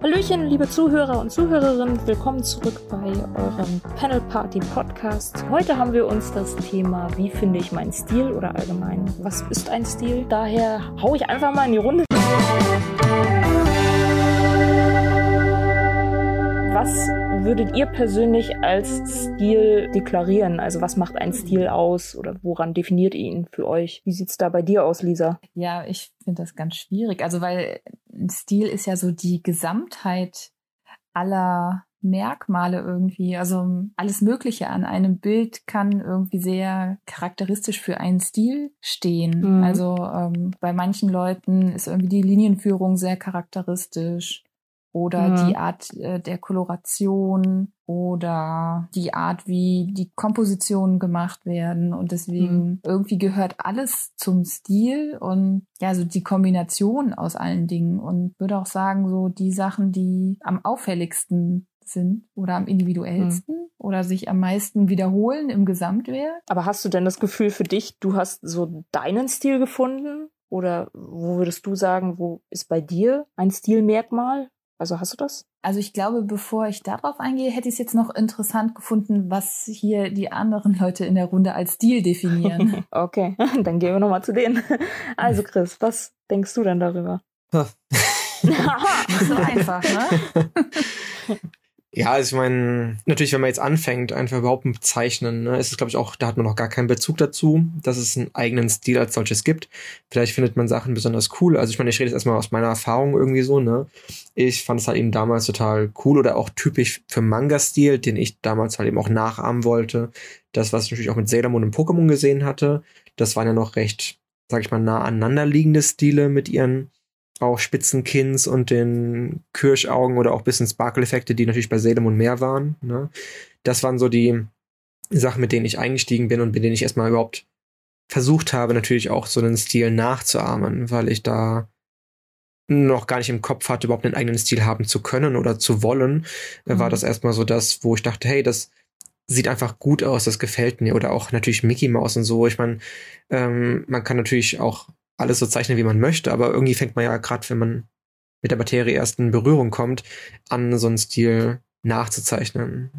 Hallöchen, liebe Zuhörer und Zuhörerinnen, willkommen zurück bei eurem Panel Party Podcast. Heute haben wir uns das Thema, wie finde ich meinen Stil oder allgemein, was ist ein Stil? Daher hau ich einfach mal in die Runde. Was würdet ihr persönlich als Stil deklarieren? Also was macht ein Stil aus oder woran definiert ihr ihn für euch? Wie sieht's da bei dir aus, Lisa? Ja, ich finde das ganz schwierig. Also weil ein Stil ist ja so die Gesamtheit aller Merkmale irgendwie. Also alles Mögliche an einem Bild kann irgendwie sehr charakteristisch für einen Stil stehen. Mhm. Also ähm, bei manchen Leuten ist irgendwie die Linienführung sehr charakteristisch oder mhm. die Art äh, der Koloration oder die Art, wie die Kompositionen gemacht werden. Und deswegen mhm. irgendwie gehört alles zum Stil und ja, so die Kombination aus allen Dingen. Und würde auch sagen, so die Sachen, die am auffälligsten sind oder am individuellsten mhm. oder sich am meisten wiederholen im Gesamtwerk. Aber hast du denn das Gefühl für dich, du hast so deinen Stil gefunden? Oder wo würdest du sagen, wo ist bei dir ein Stilmerkmal? Also hast du das? Also ich glaube, bevor ich darauf eingehe, hätte ich es jetzt noch interessant gefunden, was hier die anderen Leute in der Runde als Stil definieren. okay, dann gehen wir nochmal zu denen. Also Chris, was denkst du denn darüber? Nicht so einfach, ne? Ja, also ich meine, natürlich, wenn man jetzt anfängt, einfach überhaupt mit Zeichnen, ne, ist es, glaube ich, auch, da hat man noch gar keinen Bezug dazu, dass es einen eigenen Stil als solches gibt. Vielleicht findet man Sachen besonders cool. Also ich meine, ich rede jetzt erstmal aus meiner Erfahrung irgendwie so, ne? Ich fand es halt eben damals total cool oder auch typisch für Manga-Stil, den ich damals halt eben auch nachahmen wollte. Das, was ich natürlich auch mit Sailor Moon und Pokémon gesehen hatte, das waren ja noch recht, sag ich mal, nah aneinander liegende Stile mit ihren auch Spitzenkins und den Kirschaugen oder auch bisschen Sparkle-Effekte, die natürlich bei Salem und mehr waren. Ne? Das waren so die Sachen, mit denen ich eingestiegen bin und mit denen ich erstmal überhaupt versucht habe, natürlich auch so einen Stil nachzuahmen, weil ich da noch gar nicht im Kopf hatte, überhaupt einen eigenen Stil haben zu können oder zu wollen, mhm. war das erstmal so das, wo ich dachte, hey, das sieht einfach gut aus, das gefällt mir. Oder auch natürlich Mickey Mouse und so. Ich meine, ähm, man kann natürlich auch alles so zeichnen, wie man möchte, aber irgendwie fängt man ja gerade, wenn man mit der Materie erst in Berührung kommt, an so einen Stil nachzuzeichnen.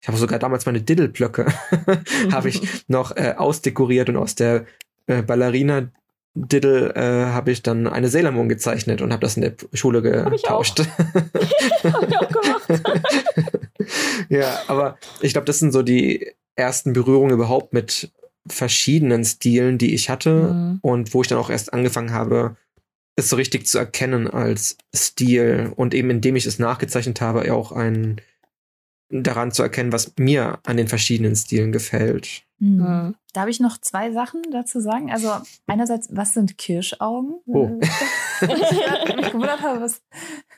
Ich habe sogar damals meine Diddle-Blöcke habe ich noch äh, ausdekoriert und aus der äh, Ballerina Diddle äh, habe ich dann eine Sailor Moon gezeichnet und habe das in der Schule getauscht. Hab ich auch gemacht. ja, aber ich glaube, das sind so die ersten Berührungen überhaupt mit verschiedenen Stilen, die ich hatte mhm. und wo ich dann auch erst angefangen habe, es so richtig zu erkennen als Stil und eben indem ich es nachgezeichnet habe, auch ein daran zu erkennen, was mir an den verschiedenen Stilen gefällt. Mhm. mhm. Da habe ich noch zwei Sachen dazu sagen. Also einerseits, was sind Kirschaugen? Oh. ich mich gewundert habe, was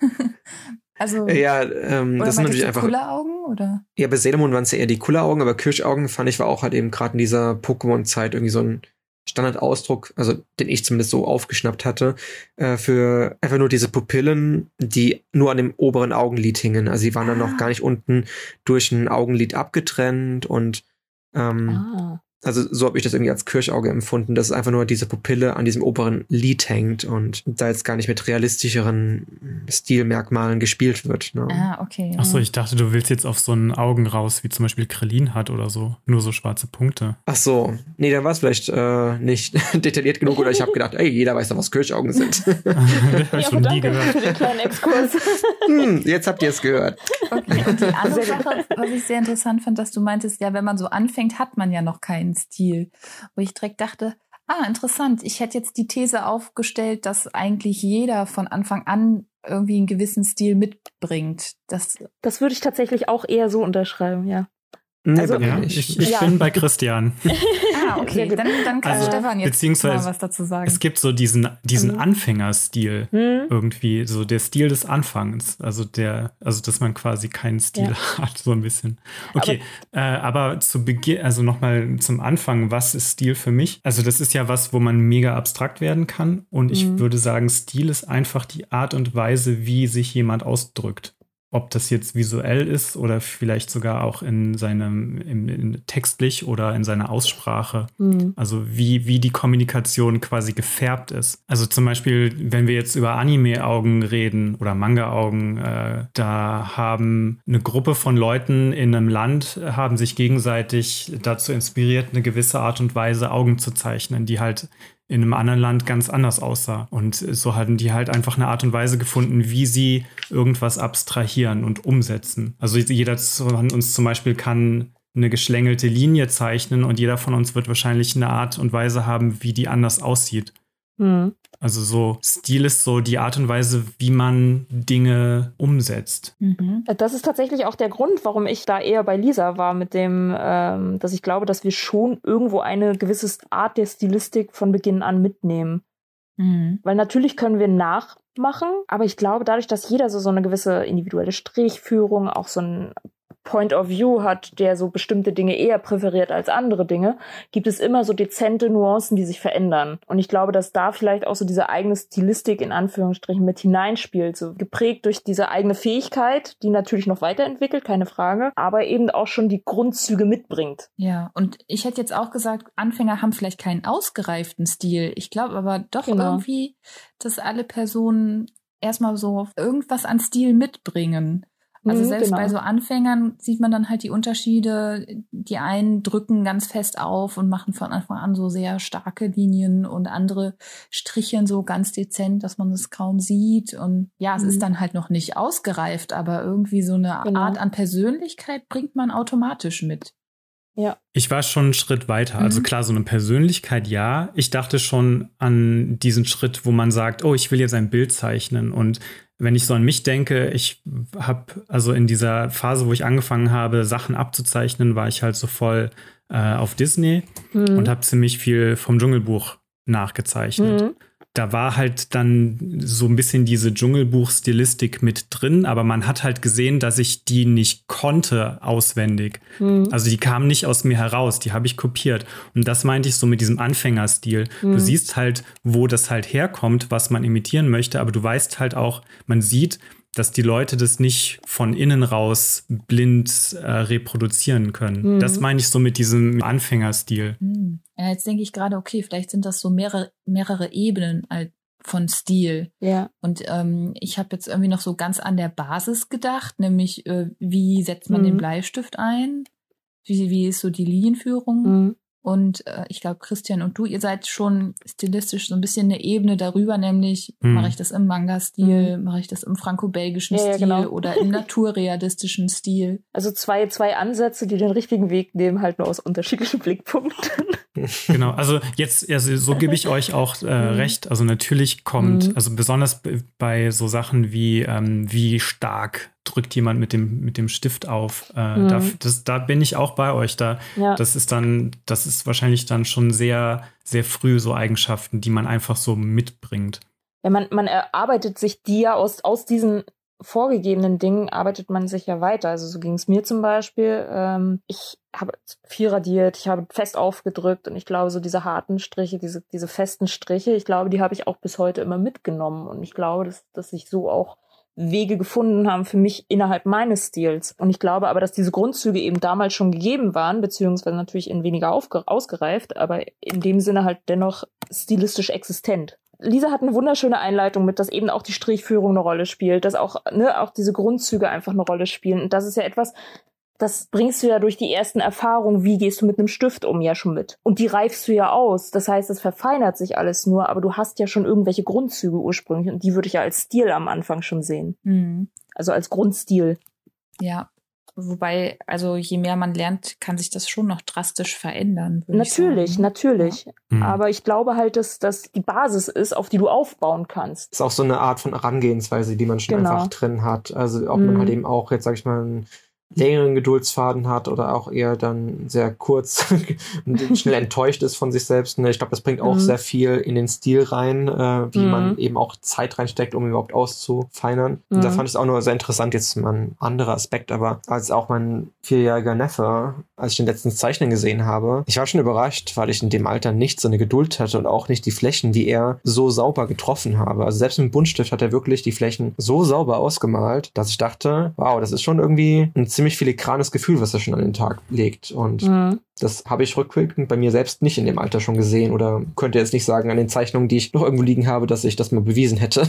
also, ja, ähm, das sind natürlich einfach. Kulleraugen oder? Ja, bei Sailor Moon waren es ja eher die Kulleraugen, aber Kirschaugen fand ich war auch halt eben gerade in dieser Pokémon-Zeit irgendwie so ein Standardausdruck, also den ich zumindest so aufgeschnappt hatte, äh, für einfach nur diese Pupillen, die nur an dem oberen Augenlid hingen. Also sie waren ah. dann noch ah. gar nicht unten durch ein Augenlid abgetrennt und ähm, ah also so habe ich das irgendwie als Kirschauge empfunden, dass es einfach nur diese Pupille an diesem oberen Lid hängt und da jetzt gar nicht mit realistischeren Stilmerkmalen gespielt wird. Ne? Ah, okay. Achso, ich dachte, du willst jetzt auf so einen Augen raus, wie zum Beispiel Krillin hat oder so. Nur so schwarze Punkte. Ach so. Nee, dann war es vielleicht äh, nicht detailliert genug oder ich habe gedacht, ey, jeder weiß doch, was Kirschaugen sind. habe ich schon nie gehört. Für den kleinen Exkurs. hm, jetzt habt ihr es gehört. Okay, und die andere Sache, was ich sehr interessant fand, dass du meintest, ja, wenn man so anfängt, hat man ja noch keinen Stil. Wo ich direkt dachte, ah, interessant, ich hätte jetzt die These aufgestellt, dass eigentlich jeder von Anfang an irgendwie einen gewissen Stil mitbringt. Das, das würde ich tatsächlich auch eher so unterschreiben, ja. Nee, also, ja, ich, ich ja. bin bei Christian. ah, okay, dann, dann kann also, Stefan jetzt mal was dazu sagen. Es gibt so diesen, diesen mhm. Anfängerstil mhm. irgendwie, so der Stil des Anfangs. Also der, also dass man quasi keinen Stil ja. hat, so ein bisschen. Okay, aber, äh, aber zu Beginn, also nochmal zum Anfang, was ist Stil für mich? Also das ist ja was, wo man mega abstrakt werden kann. Und ich mhm. würde sagen, Stil ist einfach die Art und Weise, wie sich jemand ausdrückt ob das jetzt visuell ist oder vielleicht sogar auch in seinem im, in textlich oder in seiner Aussprache. Mhm. Also wie, wie die Kommunikation quasi gefärbt ist. Also zum Beispiel, wenn wir jetzt über Anime-Augen reden oder Manga-Augen, äh, da haben eine Gruppe von Leuten in einem Land haben sich gegenseitig dazu inspiriert, eine gewisse Art und Weise Augen zu zeichnen, die halt in einem anderen Land ganz anders aussah. Und so hatten die halt einfach eine Art und Weise gefunden, wie sie irgendwas abstrahieren und umsetzen. Also jeder von uns zum Beispiel kann eine geschlängelte Linie zeichnen und jeder von uns wird wahrscheinlich eine Art und Weise haben, wie die anders aussieht. Mhm. Also so Stil ist so die Art und Weise, wie man Dinge umsetzt. Mhm. Das ist tatsächlich auch der Grund, warum ich da eher bei Lisa war, mit dem, ähm, dass ich glaube, dass wir schon irgendwo eine gewisse Art der Stilistik von Beginn an mitnehmen. Mhm. Weil natürlich können wir nachmachen, aber ich glaube, dadurch, dass jeder so, so eine gewisse individuelle Strichführung, auch so ein Point of View hat, der so bestimmte Dinge eher präferiert als andere Dinge, gibt es immer so dezente Nuancen, die sich verändern. Und ich glaube, dass da vielleicht auch so diese eigene Stilistik in Anführungsstrichen mit hineinspielt, so geprägt durch diese eigene Fähigkeit, die natürlich noch weiterentwickelt, keine Frage, aber eben auch schon die Grundzüge mitbringt. Ja, und ich hätte jetzt auch gesagt, Anfänger haben vielleicht keinen ausgereiften Stil. Ich glaube aber doch genau. irgendwie, dass alle Personen erstmal so irgendwas an Stil mitbringen. Also mhm, selbst genau. bei so Anfängern sieht man dann halt die Unterschiede. Die einen drücken ganz fest auf und machen von Anfang an so sehr starke Linien und andere stricheln so ganz dezent, dass man es kaum sieht. Und ja, es mhm. ist dann halt noch nicht ausgereift, aber irgendwie so eine genau. Art an Persönlichkeit bringt man automatisch mit. Ja. Ich war schon einen Schritt weiter. Also mhm. klar, so eine Persönlichkeit, ja. Ich dachte schon an diesen Schritt, wo man sagt, oh, ich will jetzt ein Bild zeichnen und wenn ich so an mich denke, ich habe also in dieser Phase, wo ich angefangen habe, Sachen abzuzeichnen, war ich halt so voll äh, auf Disney mhm. und habe ziemlich viel vom Dschungelbuch nachgezeichnet. Mhm da war halt dann so ein bisschen diese Dschungelbuch-Stilistik mit drin, aber man hat halt gesehen, dass ich die nicht konnte auswendig. Mhm. Also die kamen nicht aus mir heraus, die habe ich kopiert. Und das meinte ich so mit diesem Anfängerstil. Mhm. Du siehst halt, wo das halt herkommt, was man imitieren möchte, aber du weißt halt auch, man sieht, dass die Leute das nicht von innen raus blind äh, reproduzieren können. Mhm. Das meine ich so mit diesem Anfängerstil. Mhm. Ja, jetzt denke ich gerade, okay, vielleicht sind das so mehrere, mehrere Ebenen von Stil. Ja. Und ähm, ich habe jetzt irgendwie noch so ganz an der Basis gedacht, nämlich äh, wie setzt man mhm. den Bleistift ein? Wie, wie ist so die Linienführung? Und äh, ich glaube, Christian und du, ihr seid schon stilistisch so ein bisschen eine Ebene darüber, nämlich mhm. mache ich das im Manga-Stil, mhm. mache ich das im franco-belgischen ja, Stil ja, genau. oder im naturrealistischen Stil. Also zwei, zwei Ansätze, die den richtigen Weg nehmen, halt nur aus unterschiedlichen Blickpunkten. Genau, also jetzt, also so gebe ich euch auch äh, mhm. recht. Also natürlich kommt, mhm. also besonders bei so Sachen wie, ähm, wie stark drückt jemand mit dem, mit dem Stift auf. Äh, mhm. da, das, da bin ich auch bei euch. Da, ja. Das ist dann, das ist wahrscheinlich dann schon sehr, sehr früh so Eigenschaften, die man einfach so mitbringt. Ja, man, man erarbeitet sich die ja aus, aus diesen vorgegebenen Dingen arbeitet man sich ja weiter. Also so ging es mir zum Beispiel. Ähm, ich habe viel radiert, ich habe fest aufgedrückt und ich glaube, so diese harten Striche, diese, diese festen Striche, ich glaube, die habe ich auch bis heute immer mitgenommen. Und ich glaube, dass, dass ich so auch Wege gefunden haben für mich innerhalb meines Stils. Und ich glaube aber, dass diese Grundzüge eben damals schon gegeben waren, beziehungsweise natürlich in weniger ausgereift, aber in dem Sinne halt dennoch stilistisch existent. Lisa hat eine wunderschöne Einleitung mit, dass eben auch die Strichführung eine Rolle spielt, dass auch, ne, auch diese Grundzüge einfach eine Rolle spielen. Und das ist ja etwas, das bringst du ja durch die ersten Erfahrungen, wie gehst du mit einem Stift um, ja schon mit. Und die reifst du ja aus. Das heißt, es verfeinert sich alles nur, aber du hast ja schon irgendwelche Grundzüge ursprünglich und die würde ich ja als Stil am Anfang schon sehen. Mhm. Also als Grundstil. Ja. Wobei, also je mehr man lernt, kann sich das schon noch drastisch verändern. Natürlich, natürlich. Ja. Mhm. Aber ich glaube halt, dass das die Basis ist, auf die du aufbauen kannst. Das ist auch so eine Art von Herangehensweise, die man schon genau. einfach drin hat. Also ob mhm. man halt eben auch jetzt, sag ich mal, längeren Geduldsfaden hat oder auch eher dann sehr kurz und schnell enttäuscht ist von sich selbst. Ne? Ich glaube, das bringt auch mhm. sehr viel in den Stil rein, äh, wie mhm. man eben auch Zeit reinsteckt, um überhaupt auszufeinern. Mhm. Und da mhm. fand ich es auch nur sehr interessant, jetzt mal ein anderer Aspekt, aber als auch mein vierjähriger Neffe, als ich den letzten Zeichnen gesehen habe, ich war schon überrascht, weil ich in dem Alter nicht so eine Geduld hatte und auch nicht die Flächen, die er so sauber getroffen habe. Also selbst mit dem Buntstift hat er wirklich die Flächen so sauber ausgemalt, dass ich dachte, wow, das ist schon irgendwie ein ziemlich filigranes Gefühl, was er schon an den Tag legt. Und mhm. das habe ich rückwirkend bei mir selbst nicht in dem Alter schon gesehen oder könnte jetzt nicht sagen an den Zeichnungen, die ich noch irgendwo liegen habe, dass ich das mal bewiesen hätte.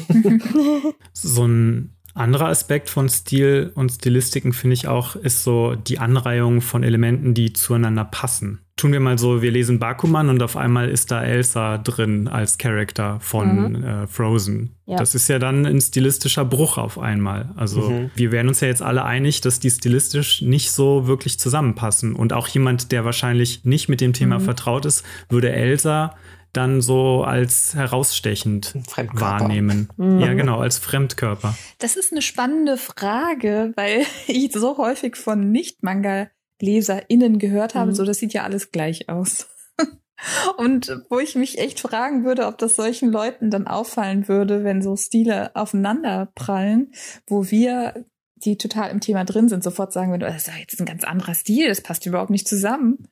so ein anderer Aspekt von Stil und Stilistiken finde ich auch, ist so die Anreihung von Elementen, die zueinander passen. Tun wir mal so, wir lesen Bakuman und auf einmal ist da Elsa drin als Charakter von mhm. äh, Frozen. Ja. Das ist ja dann ein stilistischer Bruch auf einmal. Also mhm. wir wären uns ja jetzt alle einig, dass die stilistisch nicht so wirklich zusammenpassen. Und auch jemand, der wahrscheinlich nicht mit dem Thema mhm. vertraut ist, würde Elsa dann so als herausstechend wahrnehmen. Mhm. Ja, genau, als Fremdkörper. Das ist eine spannende Frage, weil ich so häufig von Nicht-Manga-LeserInnen gehört habe, mhm. so das sieht ja alles gleich aus. Und wo ich mich echt fragen würde, ob das solchen Leuten dann auffallen würde, wenn so Stile aufeinander prallen, wo wir, die total im Thema drin sind, sofort sagen würden, oh, das ist jetzt ein ganz anderer Stil, das passt überhaupt nicht zusammen.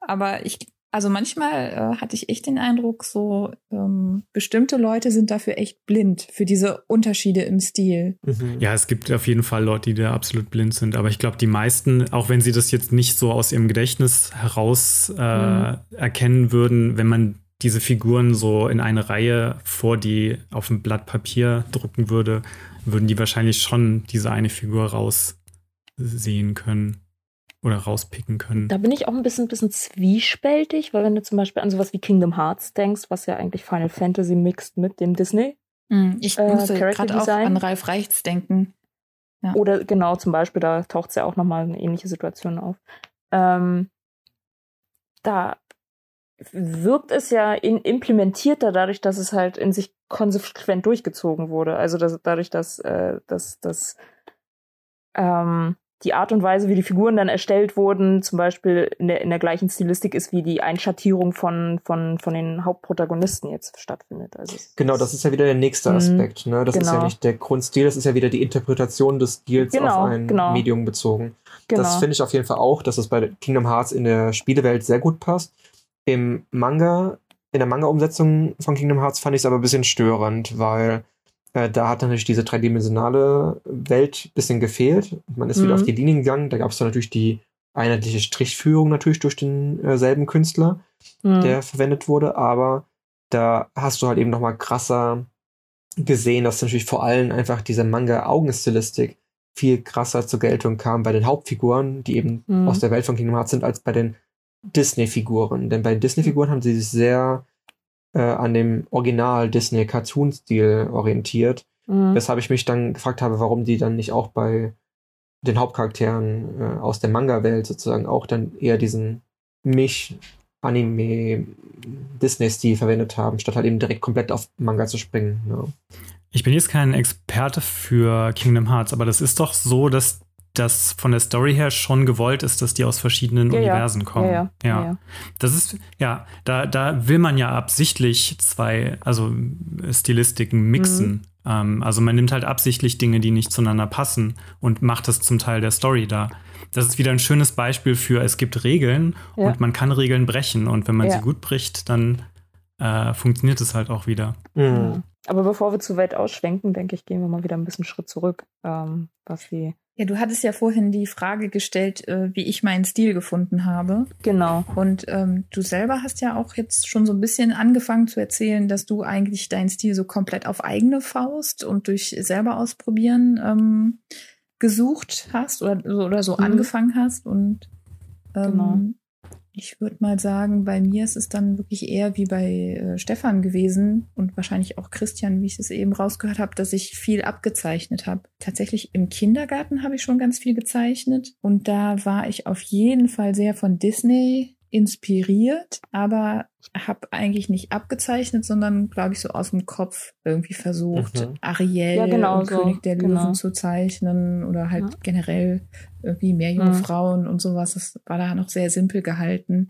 Aber ich also manchmal äh, hatte ich echt den Eindruck, so ähm, bestimmte Leute sind dafür echt blind für diese Unterschiede im Stil. Mhm. Ja, es gibt auf jeden Fall Leute, die da absolut blind sind. Aber ich glaube, die meisten, auch wenn sie das jetzt nicht so aus ihrem Gedächtnis heraus äh, mhm. erkennen würden, wenn man diese Figuren so in eine Reihe vor die auf ein Blatt Papier drucken würde, würden die wahrscheinlich schon diese eine Figur raussehen können oder rauspicken können. Da bin ich auch ein bisschen, bisschen zwiespältig, weil wenn du zum Beispiel an sowas wie Kingdom Hearts denkst, was ja eigentlich Final Fantasy mixt mit dem Disney. Mm, ich äh, musste gerade auch an Ralf Reichts denken. Ja. Oder genau, zum Beispiel, da taucht es ja auch nochmal eine ähnliche Situation auf. Ähm, da wirkt es ja in, implementierter dadurch, dass es halt in sich konsequent durchgezogen wurde. Also dass, dadurch, dass, äh, dass, dass ähm, die Art und Weise, wie die Figuren dann erstellt wurden, zum Beispiel in der, in der gleichen Stilistik ist, wie die Einschattierung von, von, von den Hauptprotagonisten jetzt stattfindet. Also genau, das ist ja wieder der nächste mhm. Aspekt. Ne? Das genau. ist ja genau. nicht der Grundstil, das ist ja wieder die Interpretation des Stils genau, auf ein genau. Medium bezogen. Genau. Das finde ich auf jeden Fall auch, dass es bei Kingdom Hearts in der Spielewelt sehr gut passt. Im Manga, in der Manga-Umsetzung von Kingdom Hearts fand ich es aber ein bisschen störend, weil äh, da hat natürlich diese dreidimensionale Welt ein bisschen gefehlt. Man ist mhm. wieder auf die Linien gegangen. Da gab es dann natürlich die einheitliche Strichführung natürlich durch denselben äh, Künstler, mhm. der verwendet wurde. Aber da hast du halt eben nochmal krasser gesehen, dass natürlich vor allem einfach diese Manga-Augenstilistik viel krasser zur Geltung kam bei den Hauptfiguren, die eben mhm. aus der Welt von Kingdom Hearts sind, als bei den Disney-Figuren. Denn bei den Disney-Figuren haben sie sich sehr äh, an dem Original Disney Cartoon-Stil orientiert. Mhm. Weshalb ich mich dann gefragt habe, warum die dann nicht auch bei den Hauptcharakteren äh, aus der Manga-Welt sozusagen auch dann eher diesen Misch Anime Disney-Stil verwendet haben, statt halt eben direkt komplett auf Manga zu springen. Ja. Ich bin jetzt kein Experte für Kingdom Hearts, aber das ist doch so, dass das von der Story her schon gewollt ist, dass die aus verschiedenen ja, Universen ja. kommen. Ja, ja, Das ist, ja, da, da will man ja absichtlich zwei, also Stilistiken mixen. Mhm. Ähm, also man nimmt halt absichtlich Dinge, die nicht zueinander passen und macht das zum Teil der Story da. Das ist wieder ein schönes Beispiel für, es gibt Regeln und man kann Regeln brechen und wenn man sie gut bricht, dann äh, funktioniert es halt auch wieder. Mhm. Aber bevor wir zu weit ausschwenken, denke ich, gehen wir mal wieder ein bisschen Schritt zurück, ähm, was die ja, du hattest ja vorhin die Frage gestellt, äh, wie ich meinen Stil gefunden habe. Genau. Und ähm, du selber hast ja auch jetzt schon so ein bisschen angefangen zu erzählen, dass du eigentlich deinen Stil so komplett auf eigene Faust und durch selber ausprobieren ähm, gesucht hast oder so, oder so mhm. angefangen hast. Und ähm, genau. Ich würde mal sagen, bei mir ist es dann wirklich eher wie bei äh, Stefan gewesen und wahrscheinlich auch Christian, wie ich es eben rausgehört habe, dass ich viel abgezeichnet habe. Tatsächlich im Kindergarten habe ich schon ganz viel gezeichnet und da war ich auf jeden Fall sehr von Disney inspiriert, aber habe eigentlich nicht abgezeichnet, sondern glaube ich so aus dem Kopf irgendwie versucht, mhm. Ariel ja, genau und so. König der Löwen genau. zu zeichnen oder halt ja. generell irgendwie mehr junge mhm. Frauen und sowas. Das war da noch sehr simpel gehalten.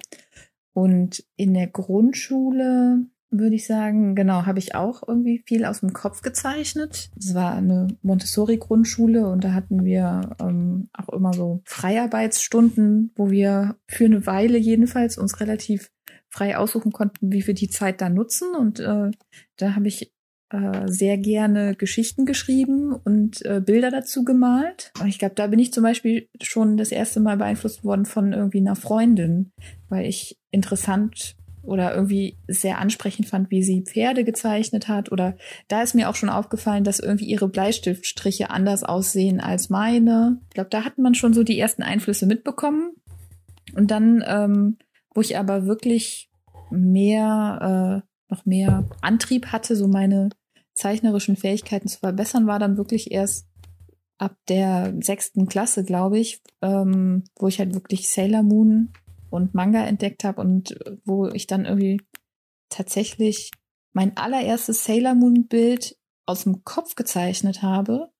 Und in der Grundschule würde ich sagen, genau, habe ich auch irgendwie viel aus dem Kopf gezeichnet. Es war eine Montessori-Grundschule und da hatten wir ähm, auch immer so Freiarbeitsstunden, wo wir für eine Weile jedenfalls uns relativ frei aussuchen konnten, wie wir die Zeit da nutzen. Und äh, da habe ich äh, sehr gerne Geschichten geschrieben und äh, Bilder dazu gemalt. Und ich glaube, da bin ich zum Beispiel schon das erste Mal beeinflusst worden von irgendwie einer Freundin, weil ich interessant oder irgendwie sehr ansprechend fand, wie sie Pferde gezeichnet hat. Oder da ist mir auch schon aufgefallen, dass irgendwie ihre Bleistiftstriche anders aussehen als meine. Ich glaube, da hat man schon so die ersten Einflüsse mitbekommen. Und dann, ähm, wo ich aber wirklich mehr, äh, noch mehr Antrieb hatte, so meine zeichnerischen Fähigkeiten zu verbessern, war dann wirklich erst ab der sechsten Klasse, glaube ich, ähm, wo ich halt wirklich Sailor Moon und Manga entdeckt habe und wo ich dann irgendwie tatsächlich mein allererstes Sailor Moon Bild aus dem Kopf gezeichnet habe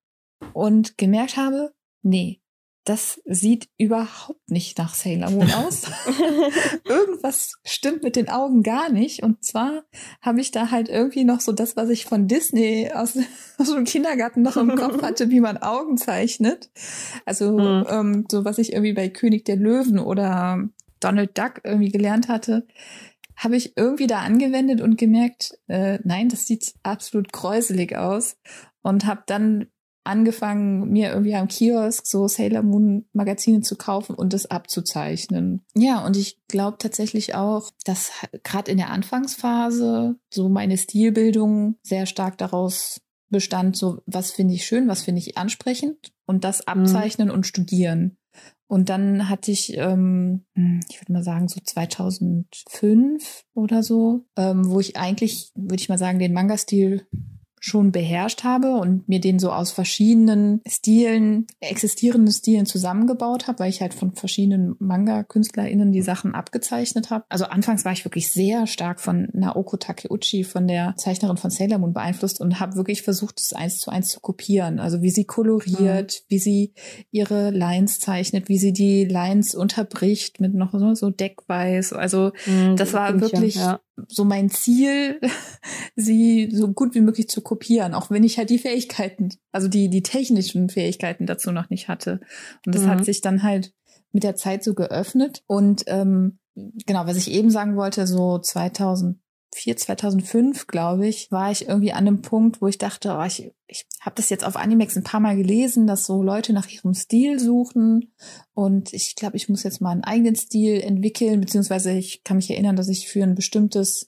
und gemerkt habe, nee, das sieht überhaupt nicht nach Sailor Moon aus. Irgendwas stimmt mit den Augen gar nicht. Und zwar habe ich da halt irgendwie noch so das, was ich von Disney aus, aus dem Kindergarten noch im Kopf hatte, wie man Augen zeichnet. Also mhm. ähm, so was ich irgendwie bei König der Löwen oder Donald Duck irgendwie gelernt hatte, habe ich irgendwie da angewendet und gemerkt, äh, nein, das sieht absolut gräuselig aus. Und habe dann angefangen, mir irgendwie am Kiosk so Sailor Moon Magazine zu kaufen und das abzuzeichnen. Ja, und ich glaube tatsächlich auch, dass gerade in der Anfangsphase so meine Stilbildung sehr stark daraus bestand, so was finde ich schön, was finde ich ansprechend und das mhm. abzeichnen mhm. und studieren. Und dann hatte ich, ähm, hm, ich würde mal sagen, so 2005 oder so, ähm, wo ich eigentlich, würde ich mal sagen, den Manga-Stil schon beherrscht habe und mir den so aus verschiedenen Stilen, existierenden Stilen zusammengebaut habe, weil ich halt von verschiedenen Manga-KünstlerInnen die Sachen abgezeichnet habe. Also anfangs war ich wirklich sehr stark von Naoko Takeuchi, von der Zeichnerin von Sailor Moon beeinflusst und habe wirklich versucht, es eins zu eins zu kopieren. Also wie sie koloriert, mhm. wie sie ihre Lines zeichnet, wie sie die Lines unterbricht mit noch so, so Deckweiß. Also mhm, das war wirklich ja so mein Ziel, sie so gut wie möglich zu kopieren, auch wenn ich halt die Fähigkeiten, also die, die technischen Fähigkeiten dazu noch nicht hatte. Und das mhm. hat sich dann halt mit der Zeit so geöffnet. Und ähm, genau, was ich eben sagen wollte, so 2000 2004, 2005, glaube ich, war ich irgendwie an einem Punkt, wo ich dachte, oh, ich, ich habe das jetzt auf Animex ein paar Mal gelesen, dass so Leute nach ihrem Stil suchen. Und ich glaube, ich muss jetzt mal einen eigenen Stil entwickeln, beziehungsweise ich kann mich erinnern, dass ich für ein bestimmtes,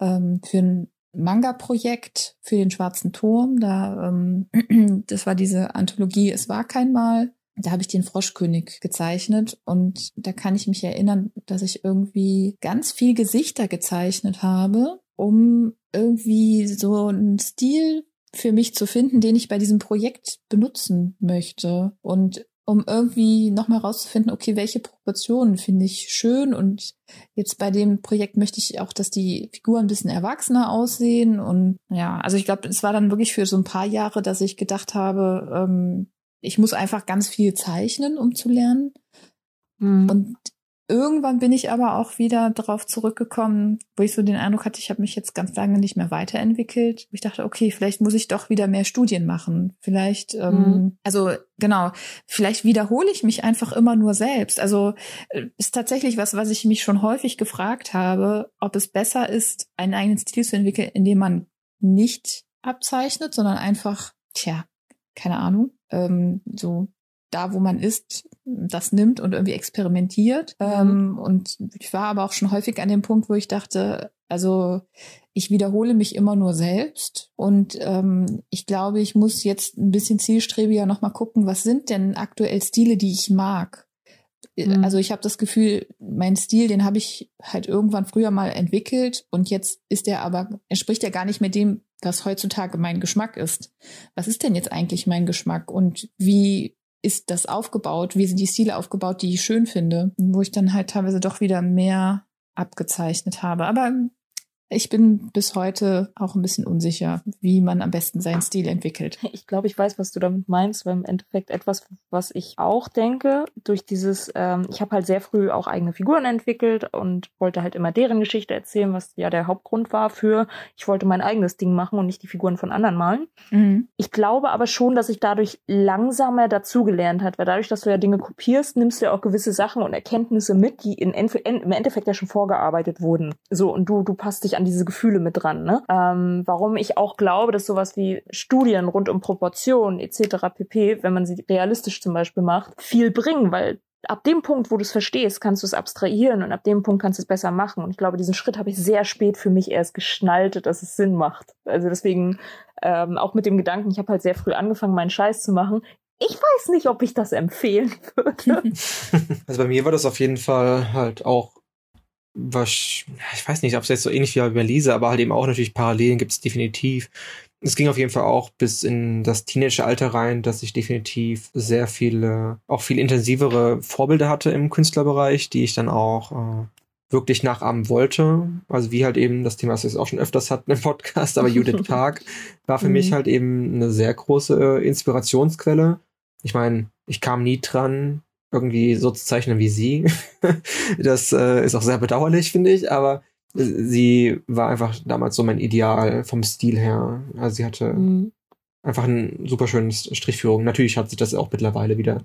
ähm, für ein Manga-Projekt für den Schwarzen Turm, da ähm, das war diese Anthologie Es war kein Mal, da habe ich den Froschkönig gezeichnet und da kann ich mich erinnern, dass ich irgendwie ganz viel Gesichter gezeichnet habe, um irgendwie so einen Stil für mich zu finden, den ich bei diesem Projekt benutzen möchte. Und um irgendwie nochmal rauszufinden, okay, welche Proportionen finde ich schön und jetzt bei dem Projekt möchte ich auch, dass die Figuren ein bisschen erwachsener aussehen und ja, also ich glaube, es war dann wirklich für so ein paar Jahre, dass ich gedacht habe, ähm, ich muss einfach ganz viel zeichnen, um zu lernen. Mhm. Und irgendwann bin ich aber auch wieder darauf zurückgekommen, wo ich so den Eindruck hatte, ich habe mich jetzt ganz lange nicht mehr weiterentwickelt. Ich dachte, okay, vielleicht muss ich doch wieder mehr Studien machen. Vielleicht, ähm, mhm. ähm, also genau, vielleicht wiederhole ich mich einfach immer nur selbst. Also äh, ist tatsächlich was, was ich mich schon häufig gefragt habe, ob es besser ist, einen eigenen Stil zu entwickeln, indem man nicht abzeichnet, sondern einfach, tja, keine Ahnung, ähm, so da, wo man ist, das nimmt und irgendwie experimentiert. Mhm. Ähm, und ich war aber auch schon häufig an dem Punkt, wo ich dachte, also ich wiederhole mich immer nur selbst und ähm, ich glaube, ich muss jetzt ein bisschen zielstrebiger nochmal gucken, was sind denn aktuell Stile, die ich mag. Mhm. Also ich habe das Gefühl, mein Stil, den habe ich halt irgendwann früher mal entwickelt und jetzt ist der aber, entspricht ja gar nicht mehr dem, was heutzutage mein Geschmack ist. Was ist denn jetzt eigentlich mein Geschmack und wie ist das aufgebaut, wie sind die Stile aufgebaut, die ich schön finde, wo ich dann halt teilweise doch wieder mehr abgezeichnet habe. Aber ich bin bis heute auch ein bisschen unsicher, wie man am besten seinen Stil entwickelt. Ich glaube, ich weiß, was du damit meinst, weil im Endeffekt etwas, was ich auch denke, durch dieses, ähm, ich habe halt sehr früh auch eigene Figuren entwickelt und wollte halt immer deren Geschichte erzählen, was ja der Hauptgrund war für, ich wollte mein eigenes Ding machen und nicht die Figuren von anderen malen. Mhm. Ich glaube aber schon, dass ich dadurch langsamer dazugelernt hat, weil dadurch, dass du ja Dinge kopierst, nimmst du ja auch gewisse Sachen und Erkenntnisse mit, die in, im Endeffekt ja schon vorgearbeitet wurden. So, und du, du passt dich an diese Gefühle mit dran. Ne? Ähm, warum ich auch glaube, dass sowas wie Studien rund um Proportionen etc. pp, wenn man sie realistisch zum Beispiel macht, viel bringen, weil ab dem Punkt, wo du es verstehst, kannst du es abstrahieren und ab dem Punkt kannst du es besser machen. Und ich glaube, diesen Schritt habe ich sehr spät für mich erst geschnallt, dass es Sinn macht. Also deswegen ähm, auch mit dem Gedanken, ich habe halt sehr früh angefangen, meinen Scheiß zu machen. Ich weiß nicht, ob ich das empfehlen würde. Also bei mir war das auf jeden Fall halt auch ich weiß nicht, ob es jetzt so ähnlich wie bei Lisa, aber halt eben auch natürlich Parallelen gibt es definitiv. Es ging auf jeden Fall auch bis in das Teenageralter rein, dass ich definitiv sehr viele, auch viel intensivere Vorbilder hatte im Künstlerbereich, die ich dann auch äh, wirklich nachahmen wollte. Also wie halt eben das Thema, was wir jetzt auch schon öfters hatten im Podcast, aber Judith Park war für mhm. mich halt eben eine sehr große Inspirationsquelle. Ich meine, ich kam nie dran, irgendwie so zu zeichnen wie sie. das äh, ist auch sehr bedauerlich, finde ich, aber sie war einfach damals so mein Ideal vom Stil her. Also sie hatte mhm. einfach ein super schönes Strichführung. Natürlich hat sich das auch mittlerweile wieder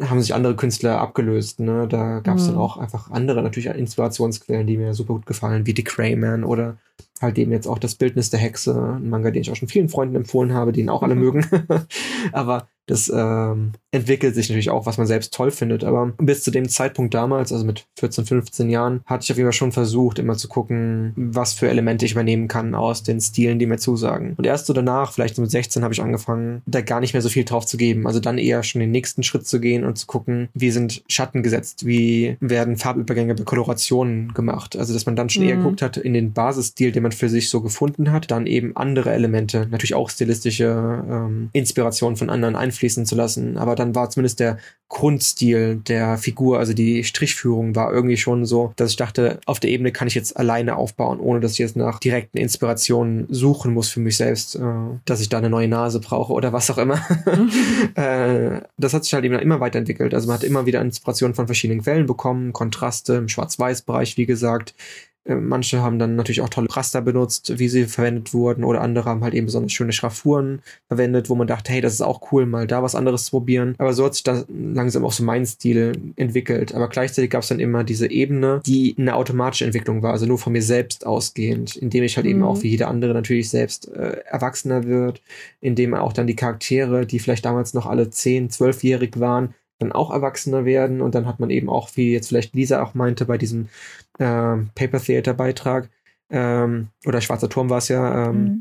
haben sich andere Künstler abgelöst. Ne? Da gab es mhm. dann auch einfach andere natürlich Inspirationsquellen, die mir super gut gefallen, wie Dick Crayman oder halt eben jetzt auch das Bildnis der Hexe, ein Manga, den ich auch schon vielen Freunden empfohlen habe, den auch alle mhm. mögen. Aber das ähm, entwickelt sich natürlich auch, was man selbst toll findet. Aber bis zu dem Zeitpunkt damals, also mit 14, 15 Jahren, hatte ich auf jeden Fall schon versucht, immer zu gucken, was für Elemente ich übernehmen kann aus den Stilen, die mir zusagen. Und erst so danach, vielleicht so mit 16, habe ich angefangen, da gar nicht mehr so viel drauf zu geben. Also dann eher schon den nächsten Schritt zu gehen und zu gucken, wie sind Schatten gesetzt, wie werden Farbübergänge bei Kolorationen gemacht. Also dass man dann schon mhm. eher geguckt hat in den Basisstil, den man für sich so gefunden hat, dann eben andere Elemente, natürlich auch stilistische ähm, Inspirationen von anderen Einflüssen einfließen zu lassen. Aber dann war zumindest der Grundstil der Figur, also die Strichführung war irgendwie schon so, dass ich dachte, auf der Ebene kann ich jetzt alleine aufbauen, ohne dass ich jetzt nach direkten Inspirationen suchen muss für mich selbst, äh, dass ich da eine neue Nase brauche oder was auch immer. äh, das hat sich halt eben immer weiterentwickelt. Also man hat immer wieder Inspirationen von verschiedenen Quellen bekommen, Kontraste im Schwarz-Weiß-Bereich, wie gesagt, manche haben dann natürlich auch tolle Raster benutzt, wie sie verwendet wurden, oder andere haben halt eben besonders schöne Schraffuren verwendet, wo man dachte, hey, das ist auch cool, mal da was anderes zu probieren. Aber so hat sich dann langsam auch so mein Stil entwickelt. Aber gleichzeitig gab es dann immer diese Ebene, die eine automatische Entwicklung war, also nur von mir selbst ausgehend, indem ich halt mhm. eben auch wie jeder andere natürlich selbst äh, erwachsener wird, indem auch dann die Charaktere, die vielleicht damals noch alle 10, 12-jährig waren, dann auch erwachsener werden und dann hat man eben auch, wie jetzt vielleicht Lisa auch meinte, bei diesem äh, Paper Theater Beitrag ähm, oder Schwarzer Turm war es ja, ähm, mhm.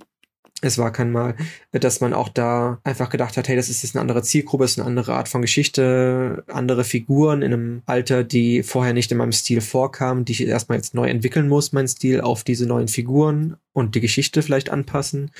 es war kein Mal, dass man auch da einfach gedacht hat, hey, das ist jetzt eine andere Zielgruppe, ist eine andere Art von Geschichte, andere Figuren in einem Alter, die vorher nicht in meinem Stil vorkamen, die ich erstmal jetzt neu entwickeln muss, mein Stil auf diese neuen Figuren und die Geschichte vielleicht anpassen.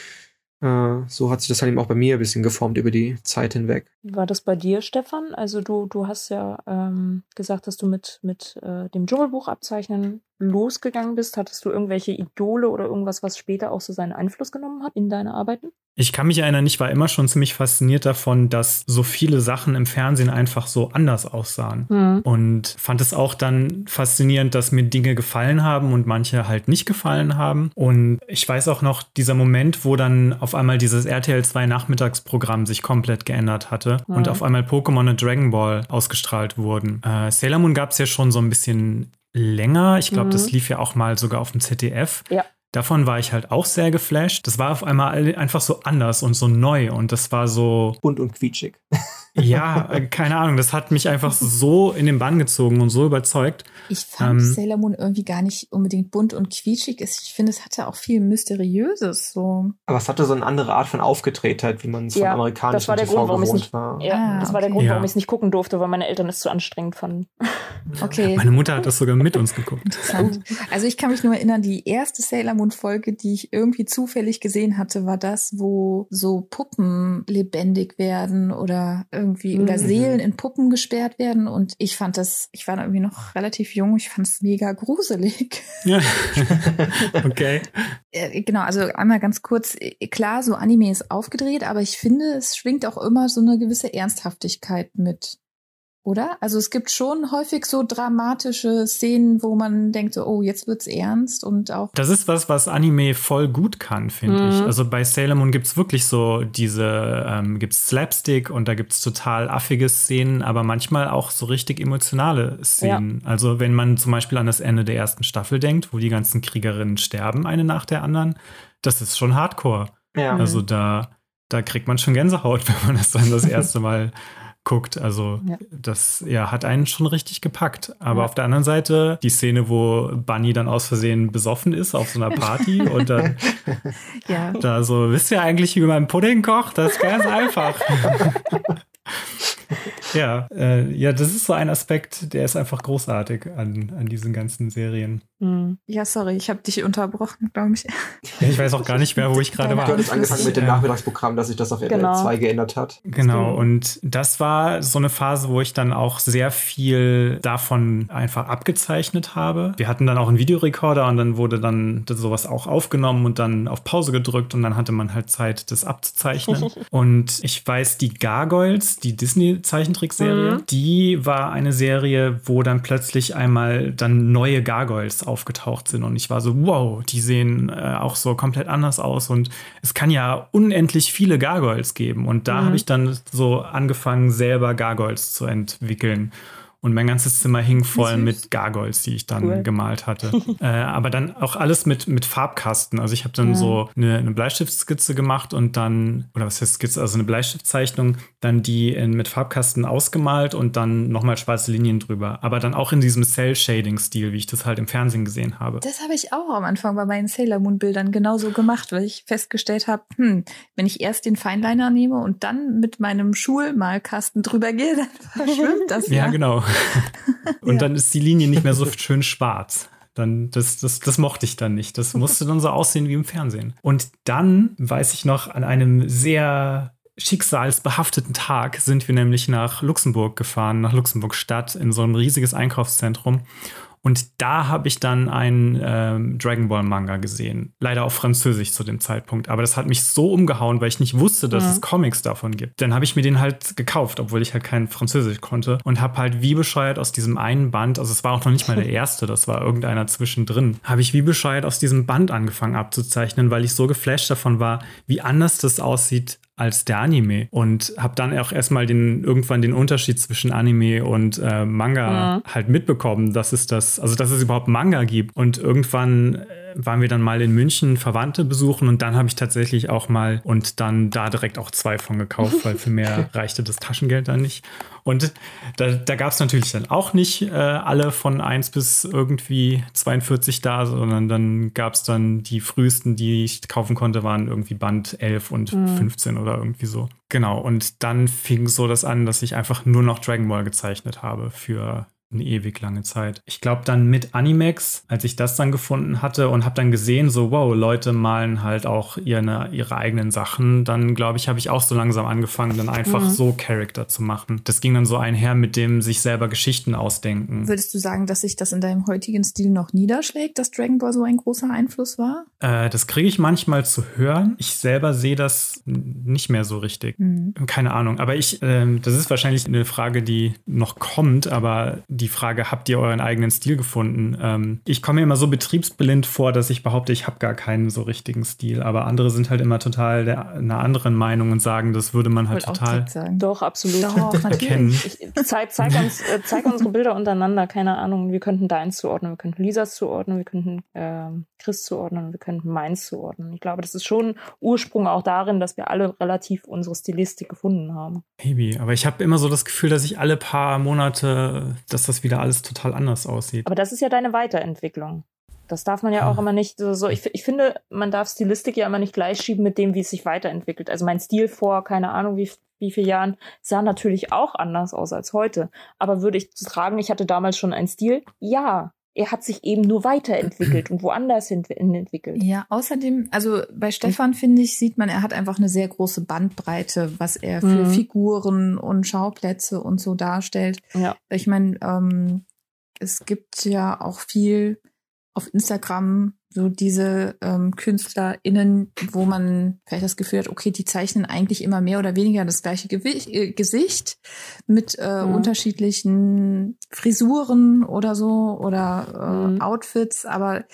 Äh, so hat sich das halt eben auch bei mir ein bisschen geformt über die Zeit hinweg. War das bei dir, Stefan? Also du, du hast ja ähm, gesagt, dass du mit, mit äh, dem Dschungelbuch abzeichnen losgegangen bist. Hattest du irgendwelche Idole oder irgendwas, was später auch so seinen Einfluss genommen hat in deine Arbeiten? Ich kann mich erinnern, ich war immer schon ziemlich fasziniert davon, dass so viele Sachen im Fernsehen einfach so anders aussahen. Mhm. Und fand es auch dann faszinierend, dass mir Dinge gefallen haben und manche halt nicht gefallen haben. Und ich weiß auch noch, dieser Moment, wo dann auf einmal dieses RTL 2 Nachmittagsprogramm sich komplett geändert hatte mhm. und auf einmal Pokémon und Dragon Ball ausgestrahlt wurden. Äh, Sailor Moon gab es ja schon so ein bisschen länger. Ich glaube, mhm. das lief ja auch mal sogar auf dem ZDF. Ja. Davon war ich halt auch sehr geflasht. Das war auf einmal einfach so anders und so neu und das war so. Bunt und quietschig. Ja, äh, keine Ahnung. Das hat mich einfach so in den Bann gezogen und so überzeugt. Ich fand ähm, Sailor Moon irgendwie gar nicht unbedingt bunt und quietschig. Ich finde, es hatte auch viel Mysteriöses. So. Aber es hatte so eine andere Art von Aufgetretheit, wie man es ja, von amerikanischen das war der Grund, warum nicht, war. Ja, ah, das war der Grund, warum ich es nicht gucken durfte, weil meine Eltern es zu anstrengend fanden. Okay. Meine Mutter hat das sogar mit uns geguckt. Interessant. Also ich kann mich nur erinnern, die erste Sailor Moon Folge, die ich irgendwie zufällig gesehen hatte, war das, wo so Puppen lebendig werden oder irgendwie mhm. oder Seelen in Puppen gesperrt werden. Und ich fand das, ich war irgendwie noch relativ jung, ich fand es mega gruselig. Ja. okay. genau, also einmal ganz kurz, klar, so Anime ist aufgedreht, aber ich finde, es schwingt auch immer so eine gewisse Ernsthaftigkeit mit oder? Also es gibt schon häufig so dramatische Szenen, wo man denkt, so, oh, jetzt wird's ernst und auch. Das ist was, was Anime voll gut kann, finde mhm. ich. Also bei Sailor Moon gibt's wirklich so diese, ähm, gibt's Slapstick und da gibt's total affige Szenen, aber manchmal auch so richtig emotionale Szenen. Ja. Also wenn man zum Beispiel an das Ende der ersten Staffel denkt, wo die ganzen Kriegerinnen sterben, eine nach der anderen, das ist schon Hardcore. Ja. Also da, da kriegt man schon Gänsehaut, wenn man das dann das erste Mal guckt. Also ja. das ja, hat einen schon richtig gepackt. Aber ja. auf der anderen Seite die Szene, wo Bunny dann aus Versehen besoffen ist auf so einer Party und dann ja. da so, wisst ihr eigentlich, wie man Pudding kocht? Das ist ganz einfach. ja, äh, ja, das ist so ein Aspekt, der ist einfach großartig an, an diesen ganzen Serien. Hm. Ja, sorry, ich habe dich unterbrochen, glaube ich. Ja, ich weiß auch gar nicht mehr, wo ich gerade war. Du hast angefangen mit dem Nachmittagsprogramm, dass sich das auf RTL genau. 2 geändert hat. Genau, und das war so eine Phase, wo ich dann auch sehr viel davon einfach abgezeichnet habe. Wir hatten dann auch einen Videorekorder und dann wurde dann sowas auch aufgenommen und dann auf Pause gedrückt und dann hatte man halt Zeit, das abzuzeichnen. und ich weiß, die Gargoyles, die Disney-Zeichentrickserie, mhm. die war eine Serie, wo dann plötzlich einmal dann neue Gargoyles aufgetaucht sind. Und ich war so, wow, die sehen äh, auch so komplett anders aus. Und es kann ja unendlich viele Gargoyles geben. Und da mhm. habe ich dann so angefangen, selber Gargoyles zu entwickeln. Und mein ganzes Zimmer hing voll mit Gargoyles, die ich dann cool. gemalt hatte. äh, aber dann auch alles mit, mit Farbkasten. Also ich habe dann ja. so eine, eine Bleistiftskizze gemacht und dann, oder was heißt Skizze, also eine Bleistiftzeichnung, dann die in, mit Farbkasten ausgemalt und dann nochmal schwarze Linien drüber. Aber dann auch in diesem Cell-Shading-Stil, wie ich das halt im Fernsehen gesehen habe. Das habe ich auch am Anfang bei meinen Sailor Moon-Bildern genauso gemacht, weil ich festgestellt habe, hm, wenn ich erst den Feinliner nehme und dann mit meinem Schulmalkasten drüber gehe, dann verschwimmt das ja. Ja, genau. Und ja. dann ist die Linie nicht mehr so schön schwarz. Dann, das, das, das mochte ich dann nicht. Das musste dann so aussehen wie im Fernsehen. Und dann weiß ich noch, an einem sehr schicksalsbehafteten Tag sind wir nämlich nach Luxemburg gefahren, nach Luxemburg Stadt, in so ein riesiges Einkaufszentrum. Und da habe ich dann einen ähm, Dragon Ball Manga gesehen. Leider auf Französisch zu dem Zeitpunkt. Aber das hat mich so umgehauen, weil ich nicht wusste, dass ja. es Comics davon gibt. Dann habe ich mir den halt gekauft, obwohl ich halt kein Französisch konnte. Und habe halt wie bescheuert aus diesem einen Band, also es war auch noch nicht mal der erste, das war irgendeiner zwischendrin, habe ich wie bescheuert aus diesem Band angefangen abzuzeichnen, weil ich so geflasht davon war, wie anders das aussieht als der Anime und habe dann auch erstmal den irgendwann den Unterschied zwischen Anime und äh, Manga mhm. halt mitbekommen, dass es das, also dass es überhaupt Manga gibt und irgendwann äh, waren wir dann mal in München Verwandte besuchen und dann habe ich tatsächlich auch mal und dann da direkt auch zwei von gekauft, weil für mehr reichte das Taschengeld dann nicht. Und da, da gab es natürlich dann auch nicht äh, alle von 1 bis irgendwie 42 da, sondern dann gab es dann die frühesten, die ich kaufen konnte, waren irgendwie Band 11 und mhm. 15 oder irgendwie so. Genau, und dann fing so das an, dass ich einfach nur noch Dragon Ball gezeichnet habe für eine ewig lange Zeit. Ich glaube dann mit Animex, als ich das dann gefunden hatte und habe dann gesehen, so wow, Leute malen halt auch ihre, ihre eigenen Sachen, dann glaube ich, habe ich auch so langsam angefangen, dann einfach mhm. so Charakter zu machen. Das ging dann so einher mit dem sich selber Geschichten ausdenken. Würdest du sagen, dass sich das in deinem heutigen Stil noch niederschlägt, dass Dragon Ball so ein großer Einfluss war? Äh, das kriege ich manchmal zu hören. Ich selber sehe das nicht mehr so richtig. Mhm. Keine Ahnung. Aber ich, äh, das ist wahrscheinlich eine Frage, die noch kommt, aber die die Frage, habt ihr euren eigenen Stil gefunden? Ähm, ich komme mir immer so betriebsblind vor, dass ich behaupte, ich habe gar keinen so richtigen Stil, aber andere sind halt immer total der, einer anderen Meinung und sagen, das würde man halt total Doch, absolut. Doch, erkennen. Ich, zeig, zeig, uns, äh, zeig unsere Bilder untereinander, keine Ahnung, wir könnten deins zuordnen, wir könnten Lisas zuordnen, wir könnten äh, Chris zuordnen, wir könnten meins zuordnen. Ich glaube, das ist schon Ursprung auch darin, dass wir alle relativ unsere Stilistik gefunden haben. Maybe, aber ich habe immer so das Gefühl, dass ich alle paar Monate, dass das das wieder alles total anders aussieht. Aber das ist ja deine Weiterentwicklung. Das darf man ja auch hm. immer nicht so, so ich, ich finde, man darf Stilistik ja immer nicht gleichschieben mit dem, wie es sich weiterentwickelt. Also mein Stil vor, keine Ahnung, wie, wie vielen Jahren sah natürlich auch anders aus als heute. Aber würde ich sagen, ich hatte damals schon einen Stil? Ja. Er hat sich eben nur weiterentwickelt und woanders hin entwickelt. Ja, außerdem, also bei Stefan finde ich, sieht man, er hat einfach eine sehr große Bandbreite, was er für mhm. Figuren und Schauplätze und so darstellt. Ja. Ich meine, ähm, es gibt ja auch viel auf Instagram so diese ähm, KünstlerInnen, wo man vielleicht das Gefühl hat, okay, die zeichnen eigentlich immer mehr oder weniger das gleiche Gewicht, äh, Gesicht mit äh, mhm. unterschiedlichen Frisuren oder so oder äh, mhm. Outfits, aber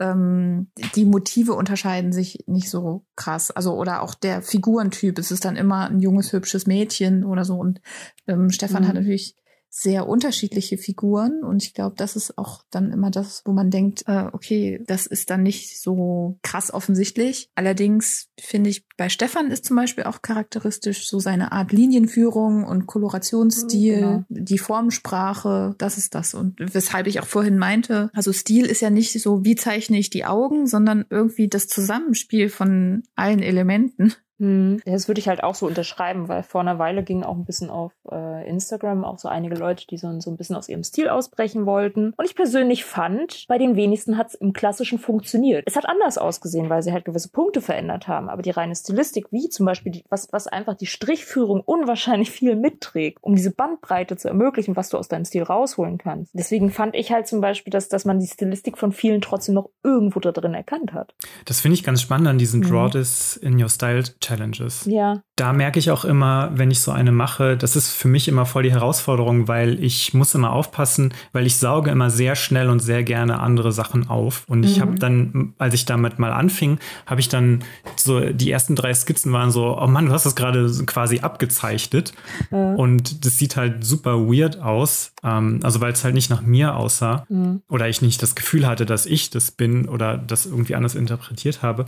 ähm, die Motive unterscheiden sich nicht so krass. Also oder auch der Figurentyp. Es ist dann immer ein junges, hübsches Mädchen oder so. Und ähm, Stefan mhm. hat natürlich sehr unterschiedliche Figuren und ich glaube, das ist auch dann immer das, wo man denkt, äh, okay, das ist dann nicht so krass offensichtlich. Allerdings finde ich, bei Stefan ist zum Beispiel auch charakteristisch so seine Art Linienführung und Kolorationsstil, genau. die Formsprache, das ist das. Und weshalb ich auch vorhin meinte, also Stil ist ja nicht so, wie zeichne ich die Augen, sondern irgendwie das Zusammenspiel von allen Elementen. Hm. Das würde ich halt auch so unterschreiben, weil vor einer Weile gingen auch ein bisschen auf äh, Instagram auch so einige Leute, die so, so ein bisschen aus ihrem Stil ausbrechen wollten. Und ich persönlich fand, bei den wenigsten hat es im Klassischen funktioniert. Es hat anders ausgesehen, weil sie halt gewisse Punkte verändert haben. Aber die reine Stilistik, wie zum Beispiel, die, was, was einfach die Strichführung unwahrscheinlich viel mitträgt, um diese Bandbreite zu ermöglichen, was du aus deinem Stil rausholen kannst. Deswegen fand ich halt zum Beispiel, dass, dass man die Stilistik von vielen trotzdem noch irgendwo da drin erkannt hat. Das finde ich ganz spannend an diesen mhm. Draw This in Your Style Challenges. Ja. Da merke ich auch immer, wenn ich so eine mache, das ist für mich immer voll die Herausforderung, weil ich muss immer aufpassen, weil ich sauge immer sehr schnell und sehr gerne andere Sachen auf. Und ich mhm. habe dann, als ich damit mal anfing, habe ich dann so, die ersten drei Skizzen waren so, oh Mann, du hast das gerade quasi abgezeichnet. Mhm. Und das sieht halt super weird aus. Ähm, also weil es halt nicht nach mir aussah. Mhm. Oder ich nicht das Gefühl hatte, dass ich das bin oder das irgendwie anders interpretiert habe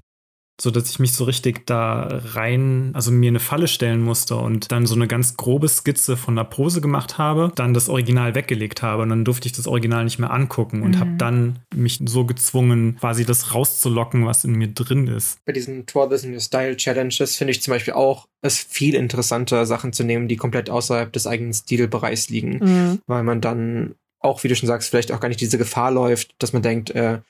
so dass ich mich so richtig da rein, also mir eine Falle stellen musste und dann so eine ganz grobe Skizze von der Pose gemacht habe, dann das Original weggelegt habe und dann durfte ich das Original nicht mehr angucken und mhm. habe dann mich so gezwungen, quasi das rauszulocken, was in mir drin ist. Bei diesen Draw This in Your Style Challenges finde ich zum Beispiel auch es viel interessanter, Sachen zu nehmen, die komplett außerhalb des eigenen Stilbereichs liegen, mhm. weil man dann auch, wie du schon sagst, vielleicht auch gar nicht diese Gefahr läuft, dass man denkt, äh,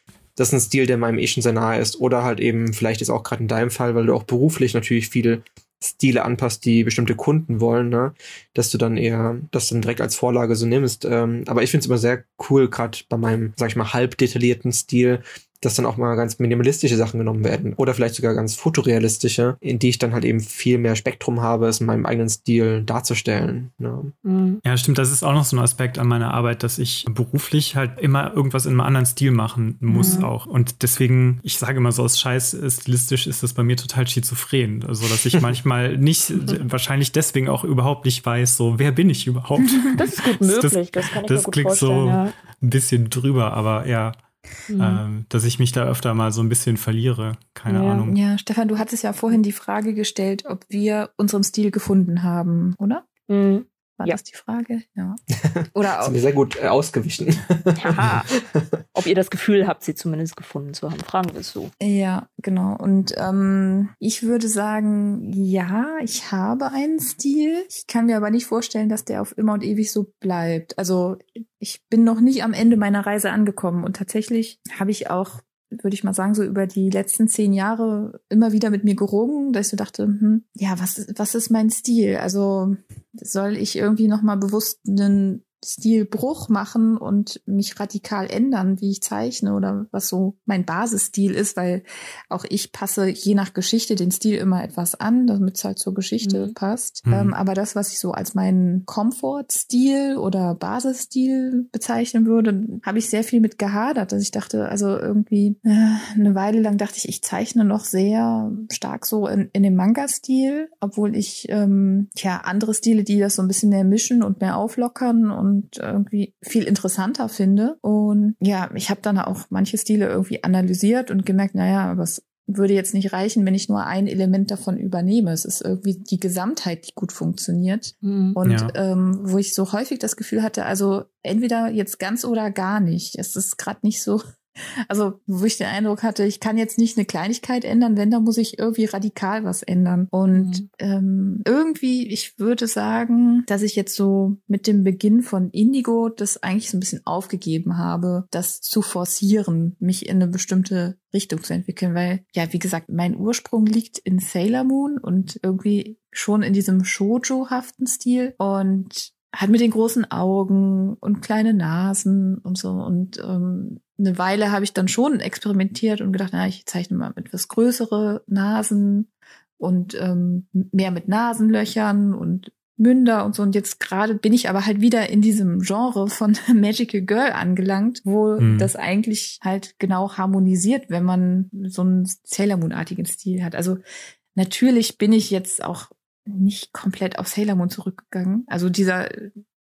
das ist ein Stil, der meinem eh schon sehr nahe ist. Oder halt eben, vielleicht ist auch gerade in deinem Fall, weil du auch beruflich natürlich viele Stile anpasst, die bestimmte Kunden wollen, ne? dass du dann eher das dann direkt als Vorlage so nimmst. Ähm, aber ich finde es immer sehr cool, gerade bei meinem, sag ich mal, halb detaillierten Stil, dass dann auch mal ganz minimalistische Sachen genommen werden oder vielleicht sogar ganz fotorealistische, in die ich dann halt eben viel mehr Spektrum habe, es in meinem eigenen Stil darzustellen. Ne? Mhm. Ja, stimmt. Das ist auch noch so ein Aspekt an meiner Arbeit, dass ich beruflich halt immer irgendwas in einem anderen Stil machen muss mhm. auch. Und deswegen, ich sage immer so, aus Scheiß stilistisch ist das bei mir total schizophren. Also, dass ich manchmal nicht, wahrscheinlich deswegen auch überhaupt nicht weiß, so, wer bin ich überhaupt? Das ist gut möglich. Das, das kann ich das mir gut klingt so ja. ein bisschen drüber, aber ja. Mhm. Ähm, dass ich mich da öfter mal so ein bisschen verliere. Keine ja. Ahnung. Ja, Stefan, du hattest ja vorhin die Frage gestellt, ob wir unseren Stil gefunden haben, oder? Mhm. War ja. das die Frage? Ja. Oder auch. Sind wir sehr gut äh, ausgewichen. Haha. Ob ihr das Gefühl habt, sie zumindest gefunden zu haben, fragen wir es so. Ja, genau. Und ähm, ich würde sagen, ja, ich habe einen Stil. Ich kann mir aber nicht vorstellen, dass der auf immer und ewig so bleibt. Also ich bin noch nicht am Ende meiner Reise angekommen und tatsächlich habe ich auch würde ich mal sagen, so über die letzten zehn Jahre immer wieder mit mir gerungen, dass ich so dachte, hm, ja, was, was ist mein Stil? Also soll ich irgendwie nochmal bewusst einen Stilbruch machen und mich radikal ändern, wie ich zeichne oder was so mein Basisstil ist, weil auch ich passe je nach Geschichte den Stil immer etwas an, damit es halt zur Geschichte mhm. passt. Mhm. Ähm, aber das, was ich so als meinen Komfortstil oder Basisstil bezeichnen würde, habe ich sehr viel mit gehadert, dass ich dachte, also irgendwie äh, eine Weile lang dachte ich, ich zeichne noch sehr stark so in, in dem Manga-Stil, obwohl ich ähm, ja andere Stile, die das so ein bisschen mehr mischen und mehr auflockern und und irgendwie viel interessanter finde. Und ja, ich habe dann auch manche Stile irgendwie analysiert und gemerkt, naja, aber es würde jetzt nicht reichen, wenn ich nur ein Element davon übernehme. Es ist irgendwie die Gesamtheit, die gut funktioniert. Mhm. Und ja. ähm, wo ich so häufig das Gefühl hatte, also entweder jetzt ganz oder gar nicht. Es ist gerade nicht so Also, wo ich den Eindruck hatte, ich kann jetzt nicht eine Kleinigkeit ändern, wenn, dann muss ich irgendwie radikal was ändern. Und mhm. ähm, irgendwie, ich würde sagen, dass ich jetzt so mit dem Beginn von Indigo das eigentlich so ein bisschen aufgegeben habe, das zu forcieren, mich in eine bestimmte Richtung zu entwickeln, weil, ja, wie gesagt, mein Ursprung liegt in Sailor Moon und irgendwie schon in diesem Shoujo-haften Stil und hat mit den großen Augen und kleine Nasen und so. Und ähm, eine Weile habe ich dann schon experimentiert und gedacht, na, ich zeichne mal etwas größere Nasen und ähm, mehr mit Nasenlöchern und Münder und so. Und jetzt gerade bin ich aber halt wieder in diesem Genre von Magical Girl angelangt, wo mhm. das eigentlich halt genau harmonisiert, wenn man so einen Sailor Moon-artigen Stil hat. Also natürlich bin ich jetzt auch nicht komplett auf Sailor Moon zurückgegangen. Also dieser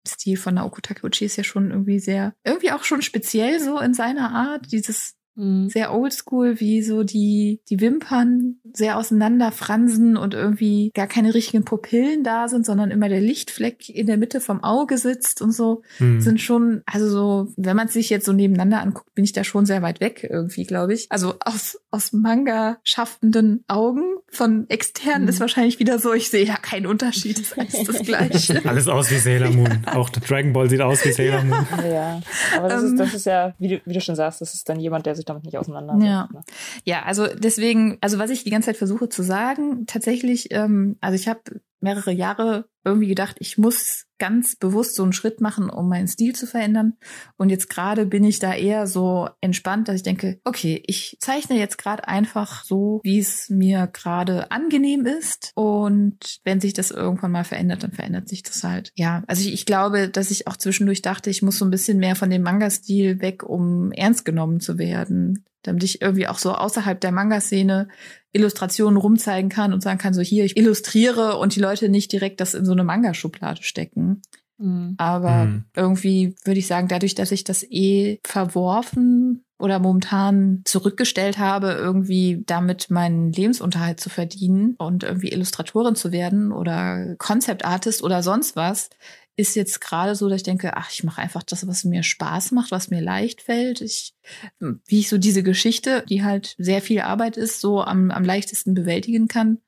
Stil von Naoko Takeuchi ist ja schon irgendwie sehr, irgendwie auch schon speziell so in seiner Art. Dieses Mhm. Sehr oldschool, wie so die, die Wimpern sehr auseinander fransen und irgendwie gar keine richtigen Pupillen da sind, sondern immer der Lichtfleck in der Mitte vom Auge sitzt und so. Mhm. Sind schon, also so, wenn man sich jetzt so nebeneinander anguckt, bin ich da schon sehr weit weg irgendwie, glaube ich. Also aus, aus Manga schaffenden Augen von externen mhm. ist wahrscheinlich wieder so, ich sehe ja keinen Unterschied, das ist das Gleiche. Alles aus wie Sailor Moon. Ja. Auch Dragon Ball sieht aus wie Sailor Moon. Ja, aber das, ist, das ähm. ist ja, wie du, wie du schon sagst, das ist dann jemand, der sich damit nicht auseinandersetzt. Ja. Ne? ja, also deswegen, also was ich die ganze Zeit versuche zu sagen, tatsächlich, ähm, also ich habe mehrere Jahre irgendwie gedacht, ich muss ganz bewusst so einen Schritt machen, um meinen Stil zu verändern. Und jetzt gerade bin ich da eher so entspannt, dass ich denke, okay, ich zeichne jetzt gerade einfach so, wie es mir gerade angenehm ist. Und wenn sich das irgendwann mal verändert, dann verändert sich das halt. Ja, also ich, ich glaube, dass ich auch zwischendurch dachte, ich muss so ein bisschen mehr von dem Manga-Stil weg, um ernst genommen zu werden damit ich irgendwie auch so außerhalb der Manga-Szene Illustrationen rumzeigen kann und sagen kann, so hier, ich illustriere und die Leute nicht direkt das in so eine Manga-Schublade stecken. Mhm. Aber mhm. irgendwie würde ich sagen, dadurch, dass ich das eh verworfen oder momentan zurückgestellt habe, irgendwie damit meinen Lebensunterhalt zu verdienen und irgendwie Illustratorin zu werden oder Concept Artist oder sonst was, ist jetzt gerade so, dass ich denke, ach, ich mache einfach das, was mir Spaß macht, was mir leicht fällt. Ich, wie ich so diese Geschichte, die halt sehr viel Arbeit ist, so am, am leichtesten bewältigen kann.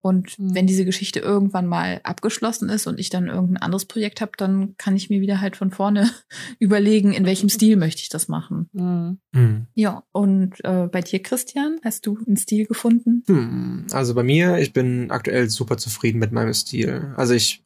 Und mhm. wenn diese Geschichte irgendwann mal abgeschlossen ist und ich dann irgendein anderes Projekt habe, dann kann ich mir wieder halt von vorne überlegen, in welchem Stil möchte ich das machen. Mhm. Mhm. Ja, und äh, bei dir, Christian, hast du einen Stil gefunden? Hm, also bei mir, ich bin aktuell super zufrieden mit meinem Stil. Also ich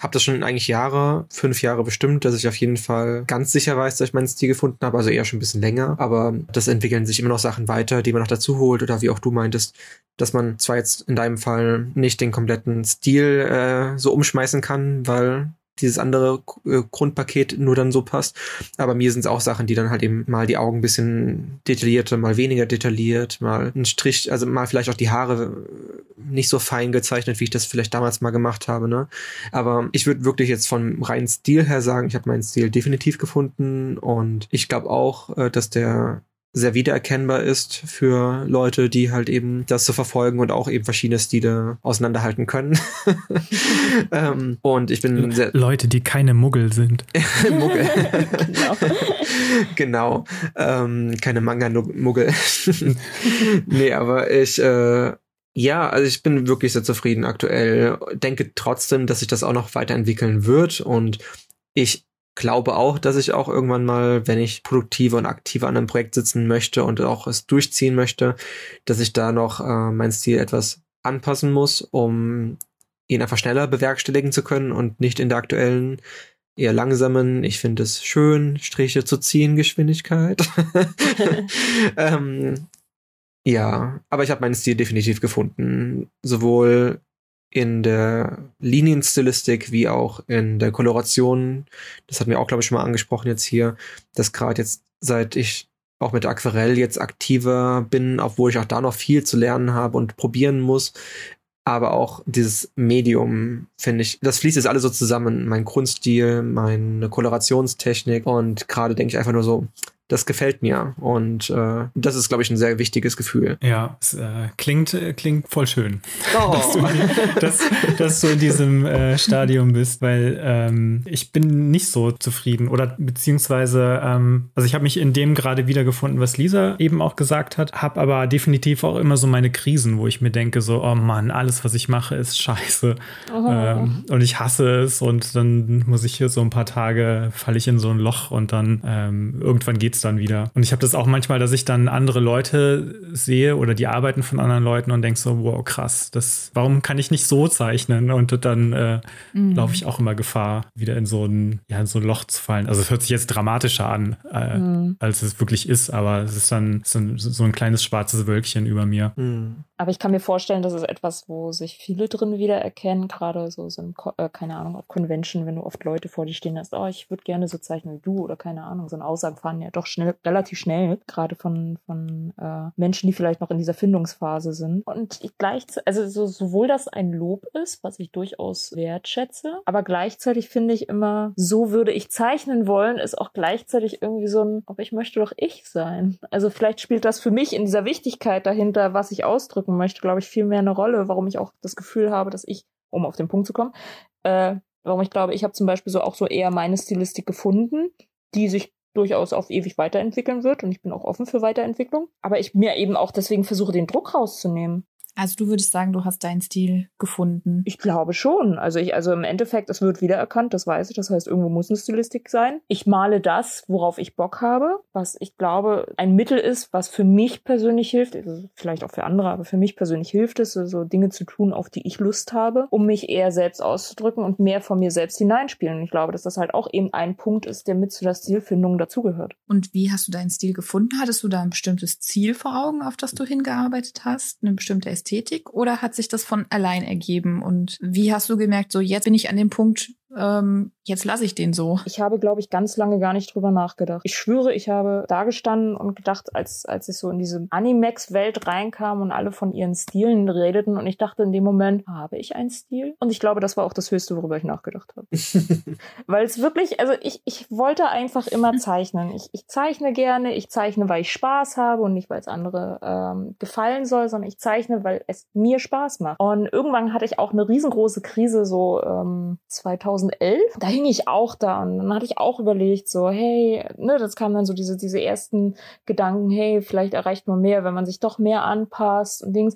habe das schon eigentlich Jahre, fünf Jahre bestimmt, dass ich auf jeden Fall ganz sicher weiß, dass ich meinen Stil gefunden habe, also eher schon ein bisschen länger, aber das entwickeln sich immer noch Sachen weiter, die man noch dazu holt. Oder wie auch du meintest, dass man zwar jetzt in deinem Fall nicht den kompletten Stil äh, so umschmeißen kann, weil dieses andere äh, Grundpaket nur dann so passt. Aber mir sind es auch Sachen, die dann halt eben mal die Augen ein bisschen detaillierter, mal weniger detailliert, mal ein Strich, also mal vielleicht auch die Haare nicht so fein gezeichnet, wie ich das vielleicht damals mal gemacht habe. Ne? Aber ich würde wirklich jetzt vom reinen Stil her sagen, ich habe meinen Stil definitiv gefunden und ich glaube auch, äh, dass der sehr wiedererkennbar ist für Leute, die halt eben das so verfolgen und auch eben verschiedene Stile auseinanderhalten können. ähm, und ich bin sehr Leute, die keine Muggel sind. Muggel. genau. genau. Ähm, keine Manga-Muggel. nee, aber ich äh, ja, also ich bin wirklich sehr zufrieden aktuell. Denke trotzdem, dass sich das auch noch weiterentwickeln wird und ich glaube auch, dass ich auch irgendwann mal, wenn ich produktiver und aktiver an einem Projekt sitzen möchte und auch es durchziehen möchte, dass ich da noch äh, mein Stil etwas anpassen muss, um ihn einfach schneller bewerkstelligen zu können und nicht in der aktuellen eher langsamen, ich finde es schön, Striche zu ziehen, Geschwindigkeit. ähm, ja, aber ich habe meinen Stil definitiv gefunden. Sowohl in der Linienstilistik wie auch in der Koloration. Das hatten wir auch, glaube ich, schon mal angesprochen jetzt hier, dass gerade jetzt, seit ich auch mit Aquarell jetzt aktiver bin, obwohl ich auch da noch viel zu lernen habe und probieren muss. Aber auch dieses Medium, finde ich, das fließt jetzt alles so zusammen. Mein Grundstil, meine Kolorationstechnik und gerade denke ich einfach nur so, das gefällt mir. Und äh, das ist, glaube ich, ein sehr wichtiges Gefühl. Ja, es äh, klingt, äh, klingt voll schön, oh. dass, du, dass, dass, du in diesem äh, Stadium bist, weil ähm, ich bin nicht so zufrieden oder beziehungsweise, ähm, also ich habe mich in dem gerade wiedergefunden, was Lisa eben auch gesagt hat, habe aber definitiv auch immer so meine Krisen, wo ich mir denke, so, oh Mann, alles, was ich mache, ist scheiße. Oh. Ähm, und ich hasse es und dann muss ich hier so ein paar Tage, falle ich in so ein Loch und dann ähm, irgendwann geht geht's dann wieder. Und ich habe das auch manchmal, dass ich dann andere Leute sehe oder die Arbeiten von anderen Leuten und denke so, wow, krass, das, warum kann ich nicht so zeichnen? Und dann äh, mhm. laufe ich auch immer Gefahr, wieder in so ein, ja, in so ein Loch zu fallen. Also es hört sich jetzt dramatischer an, äh, mhm. als es wirklich ist, aber es ist dann so ein, so ein kleines schwarzes Wölkchen über mir. Mhm. Aber ich kann mir vorstellen, das ist etwas, wo sich viele drin wiedererkennen, gerade so, so ein, äh, keine Ahnung, auf Convention, wenn du oft Leute vor dir stehen hast, oh, ich würde gerne so zeichnen wie du oder keine Ahnung, so eine Aussagen fahren ja doch schnell, relativ schnell, gerade von, von äh, Menschen, die vielleicht noch in dieser Findungsphase sind. Und ich gleich, also so, sowohl das ein Lob ist, was ich durchaus wertschätze, aber gleichzeitig finde ich immer, so würde ich zeichnen wollen, ist auch gleichzeitig irgendwie so ein, ob ich möchte doch ich sein. Also vielleicht spielt das für mich in dieser Wichtigkeit dahinter, was ich ausdrücke, ausdrücken möchte, glaube ich, viel mehr eine Rolle, warum ich auch das Gefühl habe, dass ich, um auf den Punkt zu kommen, äh, warum ich glaube, ich habe zum Beispiel so auch so eher meine Stilistik gefunden, die sich durchaus auf ewig weiterentwickeln wird und ich bin auch offen für Weiterentwicklung. Aber ich mir eben auch deswegen versuche, den Druck rauszunehmen. Also du würdest sagen, du hast deinen Stil gefunden. Ich glaube schon. Also ich, also im Endeffekt, es wird wiedererkannt, das weiß ich. Das heißt, irgendwo muss eine Stilistik sein. Ich male das, worauf ich Bock habe, was ich glaube ein Mittel ist, was für mich persönlich hilft. Also vielleicht auch für andere, aber für mich persönlich hilft es, so, Dinge zu tun, auf die ich Lust habe, um mich eher selbst auszudrücken und mehr von mir selbst hineinspielen. Und ich glaube, dass das halt auch eben ein Punkt ist, der mit zu der Stilfindung dazugehört. Und wie hast du deinen Stil gefunden? Hattest du da ein bestimmtes Ziel vor Augen, auf das du hingearbeitet hast? Eine bestimmte Ästhetik oder hat sich das von allein ergeben? Und wie hast du gemerkt, so jetzt bin ich an dem Punkt, ähm, jetzt lasse ich den so. Ich habe, glaube ich, ganz lange gar nicht drüber nachgedacht. Ich schwöre, ich habe da gestanden und gedacht, als, als ich so in diese Animex-Welt reinkam und alle von ihren Stilen redeten und ich dachte in dem Moment, habe ich einen Stil? Und ich glaube, das war auch das Höchste, worüber ich nachgedacht habe. weil es wirklich, also ich, ich wollte einfach immer zeichnen. Ich, ich zeichne gerne, ich zeichne, weil ich Spaß habe und nicht, weil es andere ähm, gefallen soll, sondern ich zeichne, weil es mir Spaß macht. Und irgendwann hatte ich auch eine riesengroße Krise, so ähm, 2000 2011, da hing ich auch da und dann hatte ich auch überlegt, so, hey, ne, das kamen dann so diese, diese ersten Gedanken, hey, vielleicht erreicht man mehr, wenn man sich doch mehr anpasst und Dings.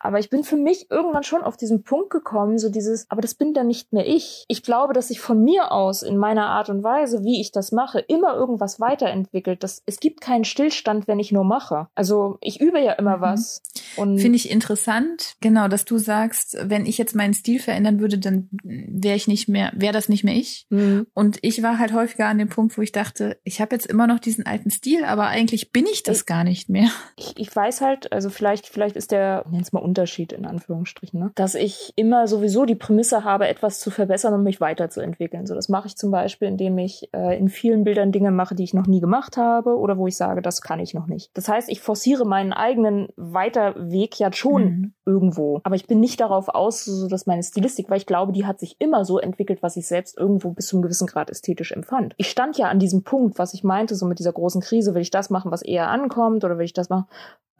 Aber ich bin für mich irgendwann schon auf diesen Punkt gekommen, so dieses, aber das bin dann nicht mehr ich. Ich glaube, dass sich von mir aus in meiner Art und Weise, wie ich das mache, immer irgendwas weiterentwickelt. Das, es gibt keinen Stillstand, wenn ich nur mache. Also ich übe ja immer mhm. was. Finde ich interessant, genau, dass du sagst, wenn ich jetzt meinen Stil verändern würde, dann wäre ich nicht mehr, wäre das nicht mehr ich. Mhm. Und ich war halt häufiger an dem Punkt, wo ich dachte, ich habe jetzt immer noch diesen alten Stil, aber eigentlich bin ich das ich, gar nicht mehr. Ich, ich weiß halt, also vielleicht, vielleicht ist der, nenn's mal Unterschied in Anführungsstrichen, ne? dass ich immer sowieso die Prämisse habe, etwas zu verbessern und mich weiterzuentwickeln. So, das mache ich zum Beispiel, indem ich äh, in vielen Bildern Dinge mache, die ich noch nie gemacht habe oder wo ich sage, das kann ich noch nicht. Das heißt, ich forciere meinen eigenen Weiterweg ja schon mhm. irgendwo, aber ich bin nicht darauf aus, so dass meine Stilistik, weil ich glaube, die hat sich immer so entwickelt, was ich selbst irgendwo bis zu einem gewissen Grad ästhetisch empfand. Ich stand ja an diesem Punkt, was ich meinte, so mit dieser großen Krise, will ich das machen, was eher ankommt oder will ich das machen?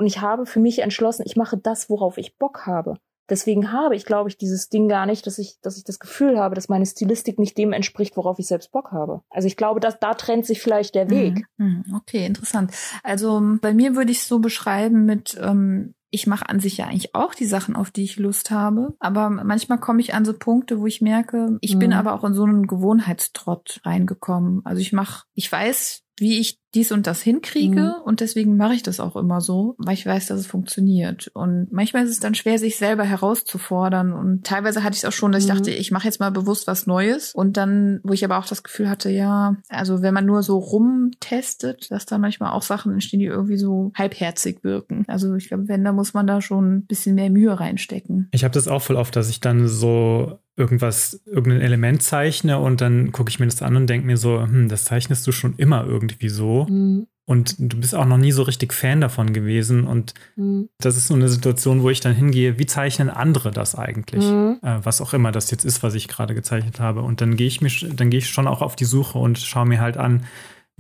Und ich habe für mich entschlossen, ich mache das, worauf ich Bock habe. Deswegen habe ich, glaube ich, dieses Ding gar nicht, dass ich, dass ich das Gefühl habe, dass meine Stilistik nicht dem entspricht, worauf ich selbst Bock habe. Also ich glaube, dass da trennt sich vielleicht der Weg. Mhm. Mhm. Okay, interessant. Also bei mir würde ich es so beschreiben mit, ähm, ich mache an sich ja eigentlich auch die Sachen, auf die ich Lust habe. Aber manchmal komme ich an so Punkte, wo ich merke, ich mhm. bin aber auch in so einen Gewohnheitstrott reingekommen. Also ich mache, ich weiß, wie ich dies und das hinkriege mhm. und deswegen mache ich das auch immer so, weil ich weiß, dass es funktioniert. Und manchmal ist es dann schwer, sich selber herauszufordern und teilweise hatte ich es auch schon, dass mhm. ich dachte, ich mache jetzt mal bewusst was Neues und dann, wo ich aber auch das Gefühl hatte, ja, also wenn man nur so rumtestet, dass da manchmal auch Sachen entstehen, die irgendwie so halbherzig wirken. Also ich glaube, wenn, da muss man da schon ein bisschen mehr Mühe reinstecken. Ich habe das auch voll oft, dass ich dann so irgendwas, irgendein Element zeichne und dann gucke ich mir das an und denke mir so, hm, das zeichnest du schon immer irgendwie so. Mhm. Und du bist auch noch nie so richtig Fan davon gewesen. Und mhm. das ist so eine Situation, wo ich dann hingehe, wie zeichnen andere das eigentlich? Mhm. Äh, was auch immer das jetzt ist, was ich gerade gezeichnet habe. Und dann gehe ich mich, dann gehe ich schon auch auf die Suche und schaue mir halt an,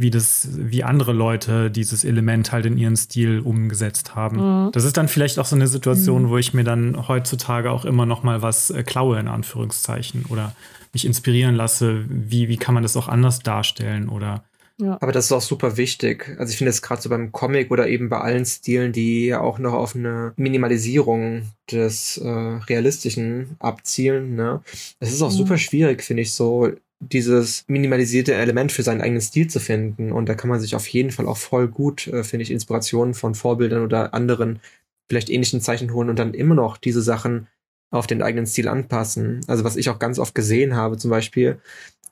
wie das, wie andere Leute dieses Element halt in ihren Stil umgesetzt haben. Mhm. Das ist dann vielleicht auch so eine Situation, mhm. wo ich mir dann heutzutage auch immer noch mal was äh, klaue, in Anführungszeichen, oder mich inspirieren lasse, wie, wie kann man das auch anders darstellen oder ja. Aber das ist auch super wichtig. Also ich finde es gerade so beim Comic oder eben bei allen Stilen, die ja auch noch auf eine Minimalisierung des äh, Realistischen abzielen. Ne? Es ist auch mhm. super schwierig, finde ich, so dieses minimalisierte Element für seinen eigenen Stil zu finden. Und da kann man sich auf jeden Fall auch voll gut, äh, finde ich, Inspirationen von Vorbildern oder anderen vielleicht ähnlichen Zeichen holen und dann immer noch diese Sachen auf den eigenen Stil anpassen. Also was ich auch ganz oft gesehen habe, zum Beispiel,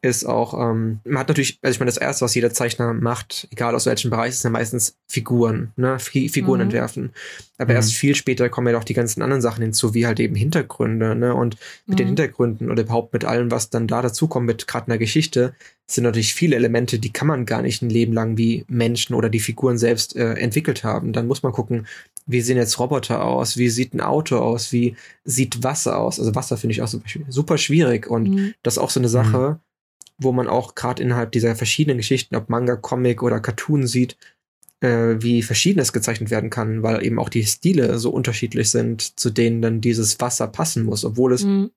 ist auch, ähm, man hat natürlich, also ich meine, das erste, was jeder Zeichner macht, egal aus welchem Bereich, ist ja meistens Figuren, ne, F Figuren mhm. entwerfen. Aber mhm. erst viel später kommen ja doch die ganzen anderen Sachen hinzu, wie halt eben Hintergründe, ne, und mit mhm. den Hintergründen oder überhaupt mit allem, was dann da dazukommt, mit gerade einer Geschichte, sind natürlich viele Elemente, die kann man gar nicht ein Leben lang wie Menschen oder die Figuren selbst äh, entwickelt haben. Dann muss man gucken, wie sehen jetzt Roboter aus, wie sieht ein Auto aus, wie sieht Wasser aus. Also Wasser finde ich auch super, super schwierig und mhm. das ist auch so eine Sache, mhm wo man auch gerade innerhalb dieser verschiedenen Geschichten, ob Manga, Comic oder Cartoon sieht, äh, wie verschiedenes gezeichnet werden kann, weil eben auch die Stile so unterschiedlich sind, zu denen dann dieses Wasser passen muss, obwohl es mhm.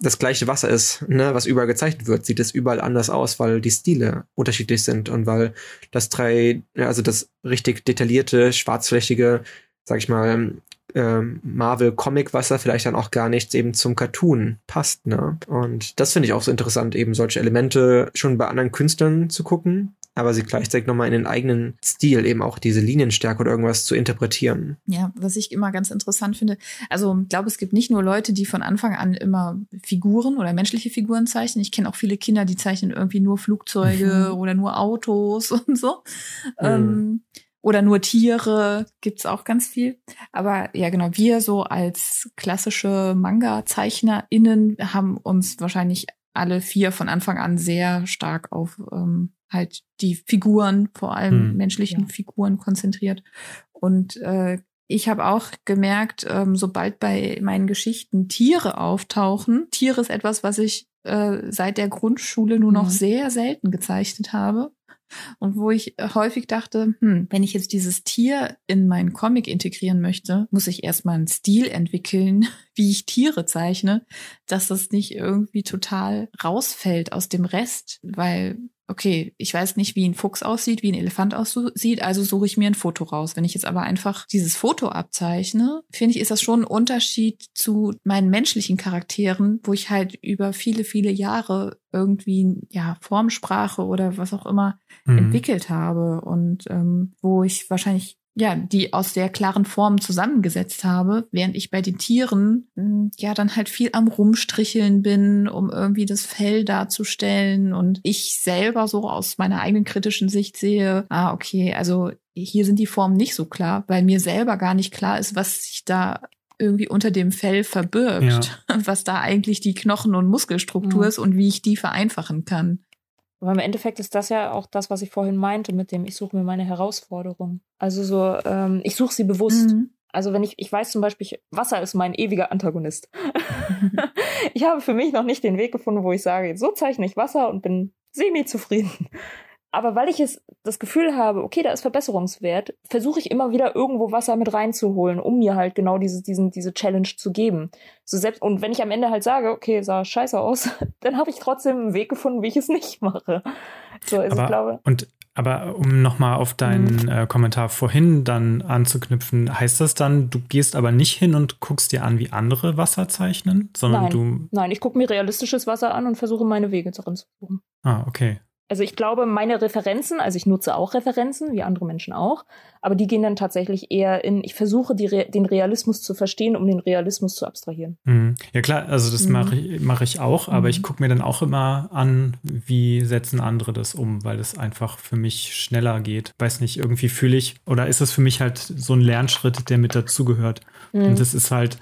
das gleiche Wasser ist, ne, was überall gezeichnet wird, sieht es überall anders aus, weil die Stile unterschiedlich sind und weil das drei, also das richtig detaillierte, schwarzflächige, sag ich mal, ähm, Marvel-Comic-Wasser vielleicht dann auch gar nicht eben zum Cartoon passt. Ne? Und das finde ich auch so interessant, eben solche Elemente schon bei anderen Künstlern zu gucken, aber sie gleichzeitig nochmal in den eigenen Stil eben auch diese Linienstärke oder irgendwas zu interpretieren. Ja, was ich immer ganz interessant finde, also ich glaube, es gibt nicht nur Leute, die von Anfang an immer Figuren oder menschliche Figuren zeichnen. Ich kenne auch viele Kinder, die zeichnen irgendwie nur Flugzeuge mhm. oder nur Autos und so. Mhm. Ähm, oder nur Tiere gibt's auch ganz viel. Aber ja, genau, wir so als klassische Manga-ZeichnerInnen haben uns wahrscheinlich alle vier von Anfang an sehr stark auf ähm, halt die Figuren, vor allem hm, menschlichen ja. Figuren konzentriert. Und äh, ich habe auch gemerkt, ähm, sobald bei meinen Geschichten Tiere auftauchen, Tiere ist etwas, was ich äh, seit der Grundschule nur noch mhm. sehr selten gezeichnet habe. Und wo ich häufig dachte, hm, wenn ich jetzt dieses Tier in meinen Comic integrieren möchte, muss ich erstmal einen Stil entwickeln, wie ich Tiere zeichne, dass das nicht irgendwie total rausfällt aus dem Rest, weil okay, ich weiß nicht, wie ein Fuchs aussieht, wie ein Elefant aussieht, also suche ich mir ein Foto raus. Wenn ich jetzt aber einfach dieses Foto abzeichne, finde ich, ist das schon ein Unterschied zu meinen menschlichen Charakteren, wo ich halt über viele, viele Jahre irgendwie, ja, Formsprache oder was auch immer mhm. entwickelt habe und ähm, wo ich wahrscheinlich ja, die aus sehr klaren Formen zusammengesetzt habe, während ich bei den Tieren hm, ja dann halt viel am Rumstricheln bin, um irgendwie das Fell darzustellen und ich selber so aus meiner eigenen kritischen Sicht sehe, ah, okay, also hier sind die Formen nicht so klar, weil mir selber gar nicht klar ist, was sich da irgendwie unter dem Fell verbirgt, ja. was da eigentlich die Knochen- und Muskelstruktur mhm. ist und wie ich die vereinfachen kann. Aber im Endeffekt ist das ja auch das, was ich vorhin meinte, mit dem ich suche mir meine Herausforderung. Also so, ähm, ich suche sie bewusst. Mhm. Also wenn ich, ich weiß zum Beispiel, Wasser ist mein ewiger Antagonist. ich habe für mich noch nicht den Weg gefunden, wo ich sage, so zeichne ich Wasser und bin semi-zufrieden. Aber weil ich es das Gefühl habe, okay, da ist Verbesserungswert, versuche ich immer wieder irgendwo Wasser mit reinzuholen, um mir halt genau diese, diesen, diese Challenge zu geben. So selbst, und wenn ich am Ende halt sage, okay, sah scheiße aus, dann habe ich trotzdem einen Weg gefunden, wie ich es nicht mache. So, also aber, ich glaube. Und aber um nochmal auf deinen mhm. äh, Kommentar vorhin dann anzuknüpfen, heißt das dann, du gehst aber nicht hin und guckst dir an, wie andere Wasser zeichnen, sondern Nein. du. Nein, ich gucke mir realistisches Wasser an und versuche meine Wege darin zu suchen. Ah, okay also ich glaube, meine Referenzen, also ich nutze auch Referenzen, wie andere Menschen auch, aber die gehen dann tatsächlich eher in, ich versuche Re den Realismus zu verstehen, um den Realismus zu abstrahieren. Mhm. Ja klar, also das mhm. mache ich, mach ich auch, aber mhm. ich gucke mir dann auch immer an, wie setzen andere das um, weil es einfach für mich schneller geht. Weiß nicht, irgendwie fühle ich, oder ist es für mich halt so ein Lernschritt, der mit dazugehört. Und mhm. das ist halt,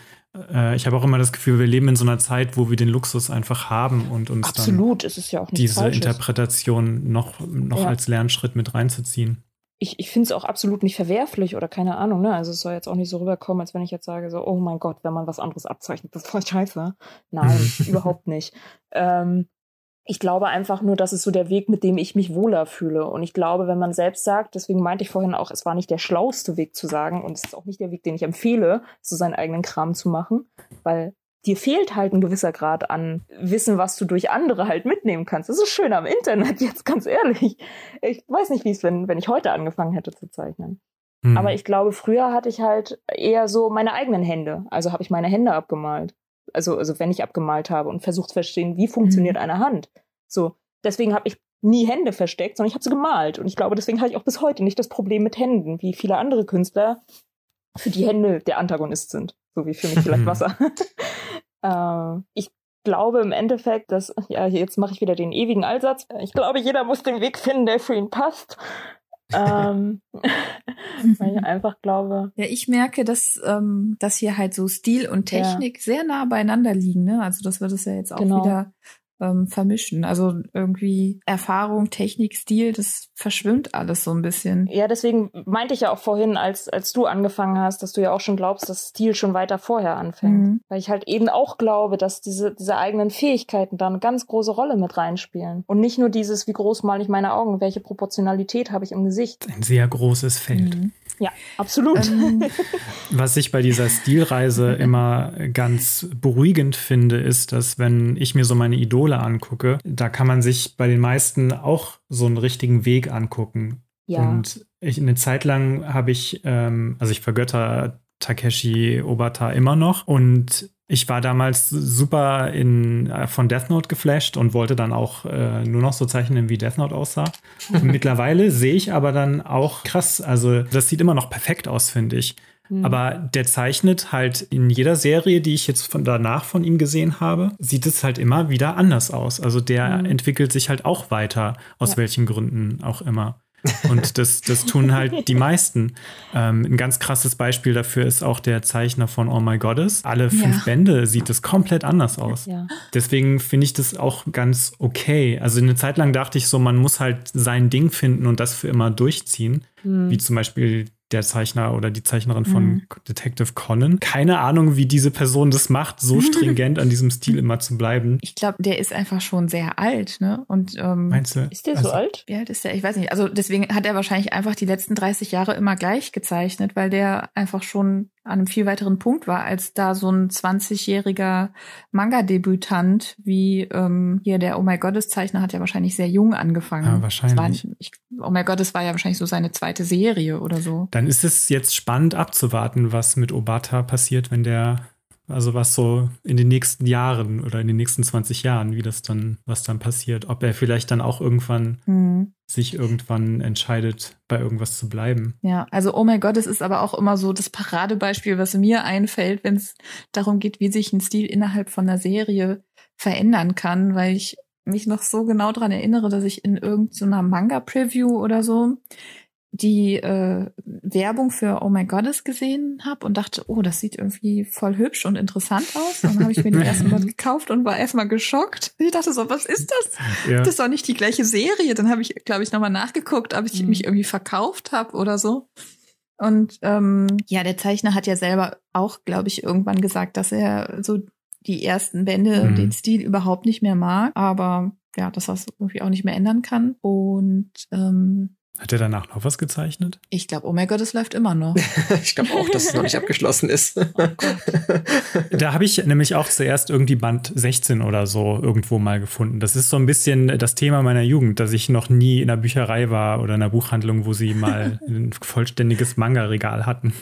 äh, ich habe auch immer das Gefühl, wir leben in so einer Zeit, wo wir den Luxus einfach haben und uns Absolut, dann ist ja diese Falsches. Interpretation noch, noch ja. als Lernschritt mit reinzuziehen. Ich, ich finde es auch absolut nicht verwerflich oder keine Ahnung, ne? Also es soll jetzt auch nicht so rüberkommen, als wenn ich jetzt sage, so, oh mein Gott, wenn man was anderes abzeichnet, das ist voll scheiße. Nein, überhaupt nicht. Ähm, Ich glaube einfach nur, das ist so der Weg, mit dem ich mich wohler fühle. Und ich glaube, wenn man selbst sagt, deswegen meinte ich vorhin auch, es war nicht der schlauste Weg zu sagen und es ist auch nicht der Weg, den ich empfehle, so seinen eigenen Kram zu machen, weil dir fehlt halt ein gewisser Grad an Wissen, was du durch andere halt mitnehmen kannst. Das ist schön am Internet, jetzt ganz ehrlich. Ich weiß nicht, wie es, wenn, wenn ich heute angefangen hätte zu zeichnen. Mhm. Aber ich glaube, früher hatte ich halt eher so meine eigenen Hände. Also habe ich meine Hände abgemalt also, also wenn ich abgemalt habe und versucht zu verstehen, wie funktioniert mhm. eine Hand. So, deswegen habe ich nie Hände versteckt, sondern ich habe sie gemalt. Und ich glaube, deswegen habe ich auch bis heute nicht das Problem mit Händen, wie viele andere Künstler, für die Hände der Antagonist sind. So wie für mich vielleicht Wasser. äh, ich glaube im Endeffekt, dass, ja, jetzt mache ich wieder den ewigen Allsatz. Ich glaube, jeder muss den Weg finden, der für ihn passt ähm, weil ich einfach glaube. Ja, ich merke, dass, ähm, dass hier halt so Stil und Technik ja. sehr nah beieinander liegen. Ne? Also das wird es ja jetzt auch genau. wieder ähm, vermischen. Also irgendwie Erfahrung, Technik, Stil, das verschwimmt alles so ein bisschen. Ja, deswegen meinte ich ja auch vorhin, als, als du angefangen hast, dass du ja auch schon glaubst, dass Stil schon weiter vorher anfängt. Mhm. Weil ich halt eben auch glaube, dass diese, diese eigenen Fähigkeiten da eine ganz große Rolle mit reinspielen. Und nicht nur dieses, wie groß male ich meine Augen, welche Proportionalität habe ich im Gesicht. Ein sehr großes Feld. Mhm. Ja, absolut. Ähm, was ich bei dieser Stilreise immer ganz beruhigend finde, ist, dass wenn ich mir so meine Idole angucke, da kann man sich bei den meisten auch so einen richtigen Weg angucken. Ja. Und ich, eine Zeit lang habe ich, ähm, also ich vergötter Takeshi Obata immer noch und ich war damals super in, äh, von Death Note geflasht und wollte dann auch äh, nur noch so zeichnen, wie Death Note aussah. mittlerweile sehe ich aber dann auch krass, also das sieht immer noch perfekt aus, finde ich. Mhm. Aber der zeichnet halt in jeder Serie, die ich jetzt von danach von ihm gesehen habe, sieht es halt immer wieder anders aus. Also der mhm. entwickelt sich halt auch weiter, aus ja. welchen Gründen auch immer. Und das, das tun halt die meisten. Ähm, ein ganz krasses Beispiel dafür ist auch der Zeichner von Oh My Goddess. Alle fünf ja. Bände sieht es komplett anders aus. Ja. Deswegen finde ich das auch ganz okay. Also eine Zeit lang dachte ich so, man muss halt sein Ding finden und das für immer durchziehen. Mhm. Wie zum Beispiel der Zeichner oder die Zeichnerin von mhm. Detective Conan. Keine Ahnung, wie diese Person das macht, so stringent an diesem Stil immer zu bleiben. Ich glaube, der ist einfach schon sehr alt, ne? Und ähm, meinst du? Ist der also, so alt? Wie alt ist der? Ich weiß nicht. Also deswegen hat er wahrscheinlich einfach die letzten 30 Jahre immer gleich gezeichnet, weil der einfach schon an einem viel weiteren Punkt war, als da so ein 20-jähriger Manga-Debütant wie ähm, hier der Oh My Goddess Zeichner hat ja wahrscheinlich sehr jung angefangen. Ja, wahrscheinlich. War, ich, oh My Goddess war ja wahrscheinlich so seine zweite Serie oder so. Dann ist es jetzt spannend abzuwarten, was mit Obata passiert, wenn der also was so in den nächsten Jahren oder in den nächsten 20 Jahren, wie das dann, was dann passiert. Ob er vielleicht dann auch irgendwann mhm. Sich irgendwann entscheidet, bei irgendwas zu bleiben. Ja, also oh mein Gott, es ist aber auch immer so das Paradebeispiel, was mir einfällt, wenn es darum geht, wie sich ein Stil innerhalb von einer Serie verändern kann, weil ich mich noch so genau dran erinnere, dass ich in irgendeiner Manga-Preview oder so die äh, Werbung für Oh My Goddess gesehen habe und dachte, oh, das sieht irgendwie voll hübsch und interessant aus. Dann habe ich mir den ersten Mal gekauft und war erstmal geschockt. Ich dachte so, was ist das? Ja. Das ist doch nicht die gleiche Serie. Dann habe ich, glaube ich, nochmal nachgeguckt, ob ich mhm. mich irgendwie verkauft habe oder so. Und ähm, ja, der Zeichner hat ja selber auch, glaube ich, irgendwann gesagt, dass er so die ersten Bände, mhm. den Stil überhaupt nicht mehr mag. Aber ja, dass das irgendwie auch nicht mehr ändern kann. Und ähm, hat er danach noch was gezeichnet? Ich glaube, oh mein Gott, es läuft immer noch. ich glaube auch, dass es noch nicht abgeschlossen ist. Oh da habe ich nämlich auch zuerst irgendwie Band 16 oder so irgendwo mal gefunden. Das ist so ein bisschen das Thema meiner Jugend, dass ich noch nie in einer Bücherei war oder in einer Buchhandlung, wo sie mal ein vollständiges Manga-Regal hatten.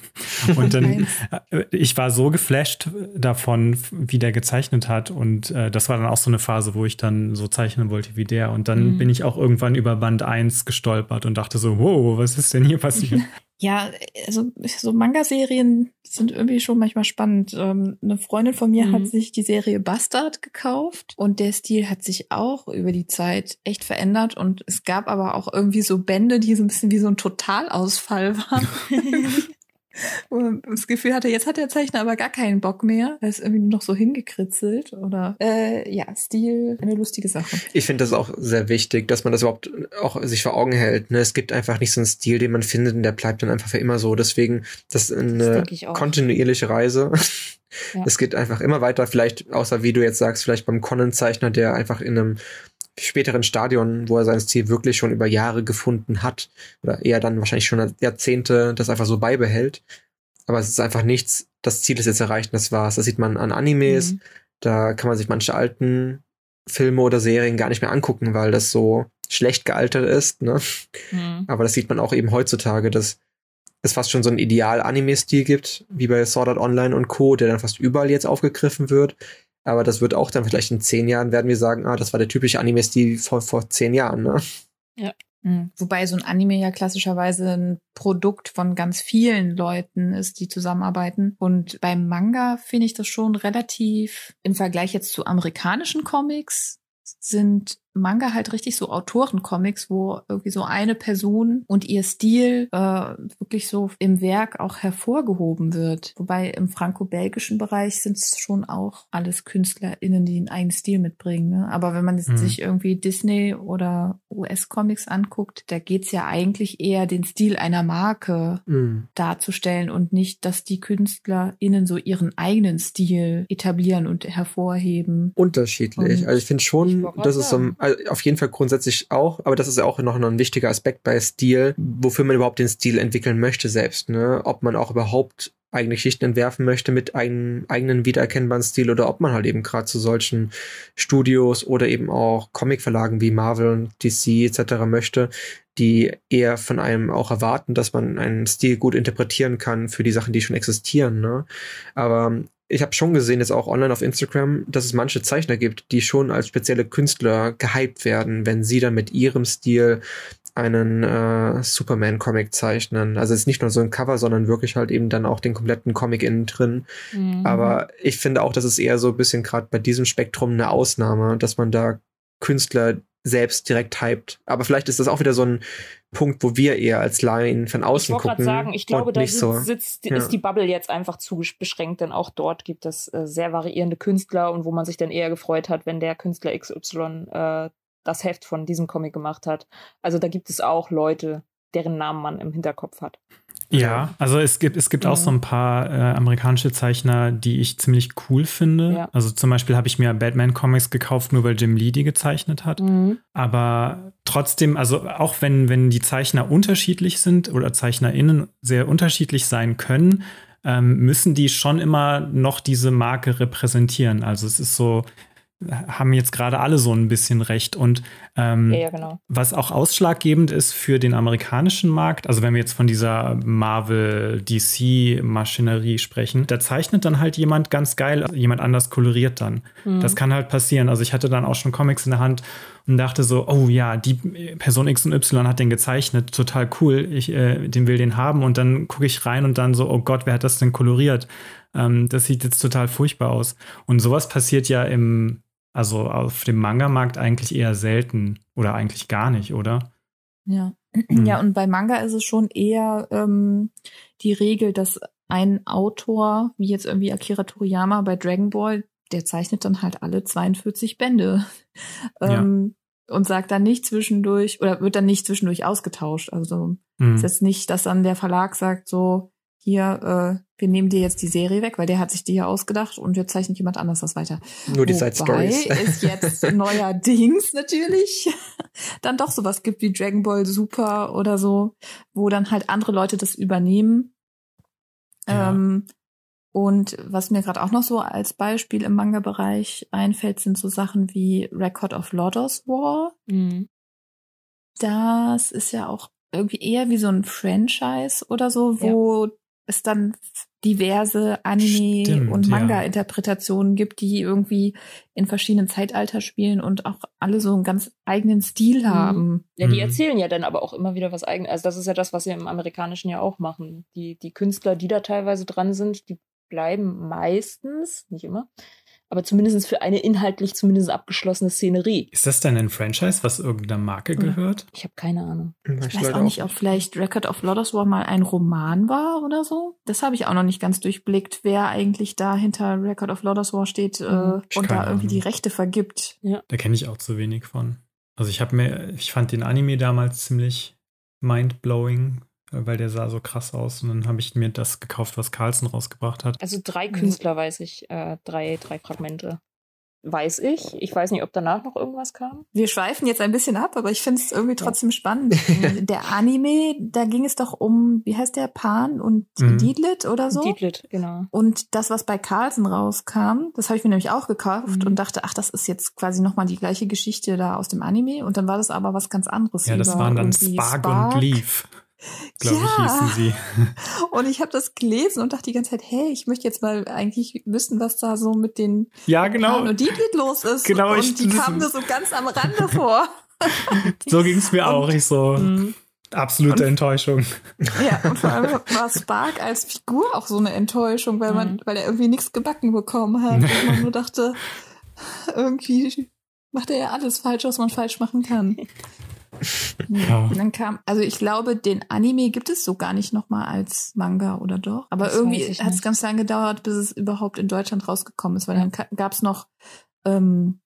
Und dann, äh, ich war so geflasht davon, wie der gezeichnet hat. Und äh, das war dann auch so eine Phase, wo ich dann so zeichnen wollte wie der. Und dann mhm. bin ich auch irgendwann über Band 1 gestolpert und dachte, dachte so, wow, was ist denn hier passiert? Ja, also so Manga-Serien sind irgendwie schon manchmal spannend. Ähm, eine Freundin von mir mhm. hat sich die Serie Bastard gekauft und der Stil hat sich auch über die Zeit echt verändert und es gab aber auch irgendwie so Bände, die so ein bisschen wie so ein Totalausfall waren. Und das Gefühl hatte, jetzt hat der Zeichner aber gar keinen Bock mehr. Er ist irgendwie noch so hingekritzelt oder äh, ja, Stil, eine lustige Sache. Ich finde das auch sehr wichtig, dass man das überhaupt auch sich vor Augen hält. Ne? Es gibt einfach nicht so einen Stil, den man findet und der bleibt dann einfach für immer so. Deswegen, das ist eine das kontinuierliche Reise. Ja. Es geht einfach immer weiter, vielleicht, außer wie du jetzt sagst, vielleicht beim Conan-Zeichner, der einfach in einem späteren Stadion, wo er sein Stil wirklich schon über Jahre gefunden hat oder eher dann wahrscheinlich schon Jahrzehnte das einfach so beibehält. Aber es ist einfach nichts, das Ziel ist jetzt erreicht und das war's. Das sieht man an Animes, mhm. da kann man sich manche alten Filme oder Serien gar nicht mehr angucken, weil das so schlecht gealtert ist. Ne? Mhm. Aber das sieht man auch eben heutzutage, dass es fast schon so ein Ideal-Anime-Stil gibt, wie bei Sword Art Online und Co., der dann fast überall jetzt aufgegriffen wird. Aber das wird auch dann vielleicht in zehn Jahren werden wir sagen, ah, das war der typische Anime-Stil vor, vor zehn Jahren, ne? Ja. Mhm. Wobei so ein Anime ja klassischerweise ein Produkt von ganz vielen Leuten ist, die zusammenarbeiten. Und beim Manga finde ich das schon relativ im Vergleich jetzt zu amerikanischen Comics sind Manga halt richtig so Autorencomics, wo irgendwie so eine Person und ihr Stil äh, wirklich so im Werk auch hervorgehoben wird. Wobei im franco-belgischen Bereich sind es schon auch alles KünstlerInnen, die einen eigenen Stil mitbringen. Ne? Aber wenn man mhm. sich irgendwie Disney oder US-Comics anguckt, da geht's ja eigentlich eher den Stil einer Marke mhm. darzustellen und nicht, dass die KünstlerInnen so ihren eigenen Stil etablieren und hervorheben. Unterschiedlich. Und also ich finde schon, dass es so also auf jeden Fall grundsätzlich auch, aber das ist ja auch noch ein wichtiger Aspekt bei Stil, wofür man überhaupt den Stil entwickeln möchte selbst, ne? Ob man auch überhaupt eigene Geschichten entwerfen möchte mit einem eigenen wiedererkennbaren Stil oder ob man halt eben gerade zu solchen Studios oder eben auch Comicverlagen wie Marvel DC etc. möchte, die eher von einem auch erwarten, dass man einen Stil gut interpretieren kann für die Sachen, die schon existieren. Ne? Aber ich habe schon gesehen, jetzt auch online auf Instagram, dass es manche Zeichner gibt, die schon als spezielle Künstler gehypt werden, wenn sie dann mit ihrem Stil einen äh, Superman-Comic zeichnen. Also es ist nicht nur so ein Cover, sondern wirklich halt eben dann auch den kompletten Comic innen drin. Mhm. Aber ich finde auch, das ist eher so ein bisschen gerade bei diesem Spektrum eine Ausnahme, dass man da Künstler selbst direkt hypt. Aber vielleicht ist das auch wieder so ein Punkt, wo wir eher als Laien von außen ich gucken. Ich sagen, ich glaube, da sitzt, so. sitzt ja. ist die Bubble jetzt einfach zu beschränkt, denn auch dort gibt es äh, sehr variierende Künstler und wo man sich dann eher gefreut hat, wenn der Künstler XY äh, das Heft von diesem Comic gemacht hat. Also da gibt es auch Leute, deren Namen man im Hinterkopf hat. Ja, also es gibt, es gibt ja. auch so ein paar äh, amerikanische Zeichner, die ich ziemlich cool finde. Ja. Also zum Beispiel habe ich mir Batman-Comics gekauft, nur weil Jim Lee die gezeichnet hat. Mhm. Aber trotzdem, also auch wenn, wenn die Zeichner unterschiedlich sind oder ZeichnerInnen sehr unterschiedlich sein können, ähm, müssen die schon immer noch diese Marke repräsentieren. Also es ist so, haben jetzt gerade alle so ein bisschen recht. Und ähm, ja, ja, genau. was auch ausschlaggebend ist für den amerikanischen Markt, also wenn wir jetzt von dieser Marvel-DC-Maschinerie sprechen, da zeichnet dann halt jemand ganz geil, jemand anders koloriert dann. Mhm. Das kann halt passieren. Also ich hatte dann auch schon Comics in der Hand und dachte so, oh ja, die Person X und Y hat den gezeichnet, total cool, ich äh, den will den haben. Und dann gucke ich rein und dann so, oh Gott, wer hat das denn koloriert? Ähm, das sieht jetzt total furchtbar aus. Und sowas passiert ja im also auf dem Manga-Markt eigentlich eher selten oder eigentlich gar nicht, oder? Ja. Mhm. Ja, und bei Manga ist es schon eher ähm, die Regel, dass ein Autor, wie jetzt irgendwie Akira Toriyama bei Dragon Ball, der zeichnet dann halt alle 42 Bände. ähm, ja. Und sagt dann nicht zwischendurch, oder wird dann nicht zwischendurch ausgetauscht. Also mhm. ist jetzt nicht, dass dann der Verlag sagt, so, hier, äh, wir nehmen dir jetzt die Serie weg, weil der hat sich die ja ausgedacht und jetzt zeichnet jemand anders das weiter. Nur die Side Stories. ist jetzt neuerdings natürlich dann doch sowas gibt wie Dragon Ball Super oder so, wo dann halt andere Leute das übernehmen. Ja. Ähm, und was mir gerade auch noch so als Beispiel im Manga-Bereich einfällt, sind so Sachen wie Record of Lodos War. Mhm. Das ist ja auch irgendwie eher wie so ein Franchise oder so, wo ja es dann diverse Anime- Stimmt, und Manga-Interpretationen ja. gibt, die irgendwie in verschiedenen Zeitalter spielen und auch alle so einen ganz eigenen Stil mhm. haben. Ja, die mhm. erzählen ja dann aber auch immer wieder was eigenes. Also das ist ja das, was sie im Amerikanischen ja auch machen. Die, die Künstler, die da teilweise dran sind, die bleiben meistens, nicht immer, aber zumindest für eine inhaltlich zumindest abgeschlossene Szenerie. Ist das denn ein Franchise, was irgendeiner Marke gehört? Ich habe keine Ahnung. Ich, ich weiß auch nicht, ob vielleicht Record of Lotus War mal ein Roman war oder so. Das habe ich auch noch nicht ganz durchblickt, wer eigentlich da hinter Record of Lotus War steht äh, und da irgendwie Ahnung. die Rechte vergibt. Ja. Da kenne ich auch zu wenig von. Also ich habe mir, ich fand den Anime damals ziemlich mind-blowing, weil der sah so krass aus. Und dann habe ich mir das gekauft, was Carlson rausgebracht hat. Also drei Künstler weiß ich, äh, drei, drei Fragmente. weiß ich. Ich weiß nicht, ob danach noch irgendwas kam. Wir schweifen jetzt ein bisschen ab, aber ich finde es irgendwie trotzdem ja. spannend. der Anime, da ging es doch um, wie heißt der, Pan und mhm. Diedlit oder so? Diedlit, genau. Und das, was bei Carlsen rauskam, das habe ich mir nämlich auch gekauft mhm. und dachte, ach, das ist jetzt quasi nochmal die gleiche Geschichte da aus dem Anime. Und dann war das aber was ganz anderes. Ja, das waren dann Spark, Spark und Leaf glaube ja. ich, hießen sie. Und ich habe das gelesen und dachte die ganze Zeit, hey, ich möchte jetzt mal eigentlich wissen, was da so mit den ja, genau. und die los ist. Genau, und ich, die kamen mir so ganz am Rande vor. so ging es mir und, auch. Ich so, mhm. absolute und, Enttäuschung. Ja, und vor allem war Spark als Figur auch so eine Enttäuschung, weil man, mhm. weil er irgendwie nichts gebacken bekommen hat. und man nur dachte, irgendwie macht er ja alles falsch, was man falsch machen kann. Ja. Und dann kam, also ich glaube, den Anime gibt es so gar nicht nochmal als Manga oder doch. Aber das irgendwie hat es ganz lange gedauert, bis es überhaupt in Deutschland rausgekommen ist, weil dann gab es noch ähm,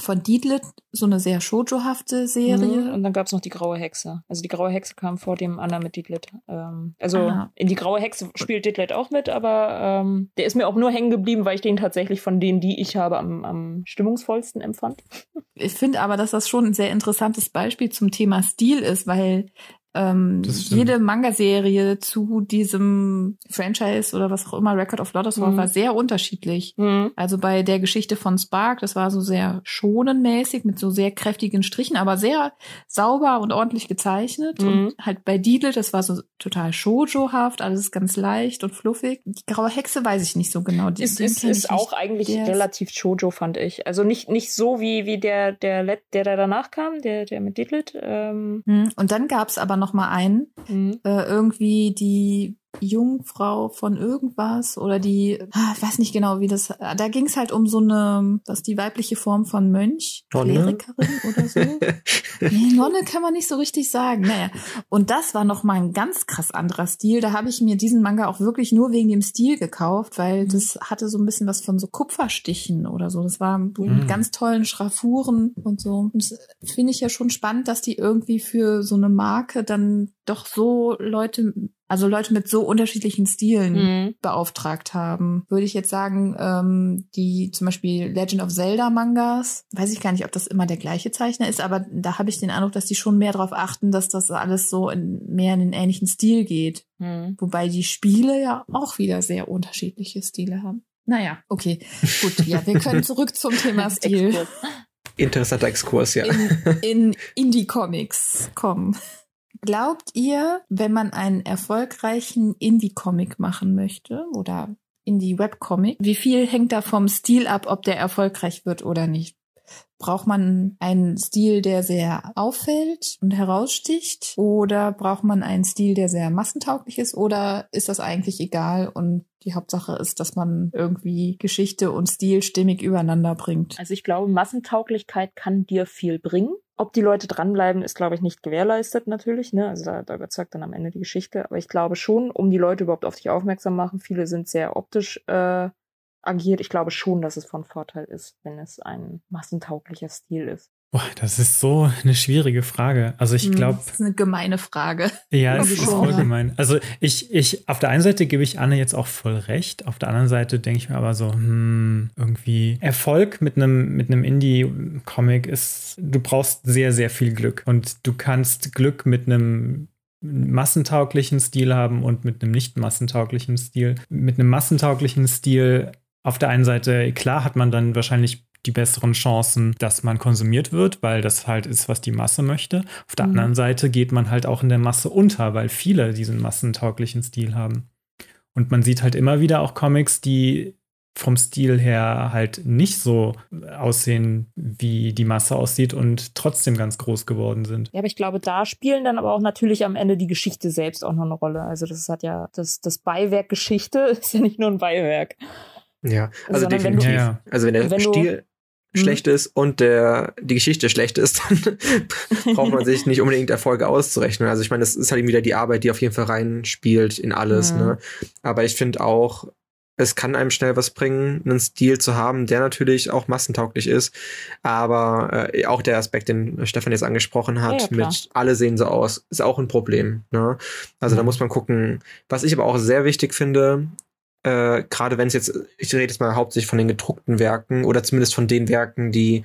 von Diedlit so eine sehr shoujo-hafte Serie. Mhm. Und dann gab es noch die Graue Hexe. Also die Graue Hexe kam vor dem Anna mit Diedlit. Ähm, also Aha. in die Graue Hexe spielt Diedlit auch mit, aber ähm, der ist mir auch nur hängen geblieben, weil ich den tatsächlich von denen, die ich habe, am, am stimmungsvollsten empfand. Ich finde aber, dass das schon ein sehr interessantes Beispiel zum Thema Stil ist, weil ähm, jede Manga-Serie zu diesem Franchise oder was auch immer, Record of Lotus mhm. war sehr unterschiedlich. Mhm. Also bei der Geschichte von Spark, das war so sehr schonenmäßig mit so sehr kräftigen Strichen, aber sehr sauber und ordentlich gezeichnet. Mhm. Und halt bei Diedle, das war so total Shoujo-haft, alles ganz leicht und fluffig. Die graue Hexe weiß ich nicht so genau. Die, ist ist, ist auch eigentlich relativ Shoujo, fand ich. Also nicht, nicht so wie, wie der, der, der, der danach kam, der, der mit Diedle. Ähm. Mhm. Und dann gab's aber noch noch mal ein. Mhm. Äh, irgendwie die Jungfrau von irgendwas oder die, ah, ich weiß nicht genau, wie das, da ging es halt um so eine, ist die weibliche Form von Mönch, Klerikerin oder so. nee, Nonne kann man nicht so richtig sagen. Naja, und das war noch mal ein ganz krass anderer Stil. Da habe ich mir diesen Manga auch wirklich nur wegen dem Stil gekauft, weil mhm. das hatte so ein bisschen was von so Kupferstichen oder so. Das war mit mhm. ganz tollen Schraffuren und so. Und das finde ich ja schon spannend, dass die irgendwie für so eine Marke dann doch so Leute also Leute mit so unterschiedlichen Stilen mhm. beauftragt haben. Würde ich jetzt sagen, ähm, die zum Beispiel Legend of Zelda Mangas, weiß ich gar nicht, ob das immer der gleiche Zeichner ist, aber da habe ich den Eindruck, dass die schon mehr darauf achten, dass das alles so in, mehr in den ähnlichen Stil geht. Mhm. Wobei die Spiele ja auch wieder sehr unterschiedliche Stile haben. Naja, okay, gut, ja, wir können zurück zum Thema Stil. Interessanter Exkurs, ja. In, in Indie-Comics kommen. Glaubt ihr, wenn man einen erfolgreichen Indie-Comic machen möchte oder Indie-Webcomic, wie viel hängt da vom Stil ab, ob der erfolgreich wird oder nicht? Braucht man einen Stil, der sehr auffällt und heraussticht? Oder braucht man einen Stil, der sehr massentauglich ist? Oder ist das eigentlich egal und die Hauptsache ist, dass man irgendwie Geschichte und Stil stimmig übereinander bringt? Also ich glaube, Massentauglichkeit kann dir viel bringen. Ob die Leute dranbleiben, ist, glaube ich, nicht gewährleistet natürlich. Ne? Also da, da überzeugt dann am Ende die Geschichte. Aber ich glaube schon, um die Leute überhaupt auf dich aufmerksam machen, viele sind sehr optisch äh, agiert. Ich glaube schon, dass es von Vorteil ist, wenn es ein massentauglicher Stil ist. Boah, das ist so eine schwierige Frage. Also ich glaube. Das ist eine gemeine Frage. Ja, es ist voll gemein. Also ich, ich, auf der einen Seite gebe ich Anne jetzt auch voll recht. Auf der anderen Seite denke ich mir aber so, hm, irgendwie Erfolg mit einem, mit einem Indie-Comic ist, du brauchst sehr, sehr viel Glück. Und du kannst Glück mit einem massentauglichen Stil haben und mit einem nicht massentauglichen Stil. Mit einem massentauglichen Stil auf der einen Seite, klar hat man dann wahrscheinlich die besseren Chancen, dass man konsumiert wird, weil das halt ist, was die Masse möchte. Auf der mhm. anderen Seite geht man halt auch in der Masse unter, weil viele diesen massentauglichen Stil haben. Und man sieht halt immer wieder auch Comics, die vom Stil her halt nicht so aussehen, wie die Masse aussieht und trotzdem ganz groß geworden sind. Ja, aber ich glaube, da spielen dann aber auch natürlich am Ende die Geschichte selbst auch noch eine Rolle. Also das hat ja, das, das Beiwerk Geschichte ist ja nicht nur ein Beiwerk. Ja, also definitiv. Du, ja. Also wenn der wenn Stil Mhm. schlecht ist und der die Geschichte schlecht ist, dann braucht man sich nicht unbedingt Erfolge auszurechnen. Also ich meine, das ist halt wieder die Arbeit, die auf jeden Fall reinspielt in alles. Mhm. Ne? Aber ich finde auch, es kann einem schnell was bringen, einen Stil zu haben, der natürlich auch massentauglich ist. Aber äh, auch der Aspekt, den Stefan jetzt angesprochen hat, ja, ja, mit alle sehen so aus, ist auch ein Problem. Ne? Also mhm. da muss man gucken. Was ich aber auch sehr wichtig finde, äh, gerade wenn es jetzt, ich rede jetzt mal hauptsächlich von den gedruckten Werken oder zumindest von den Werken, die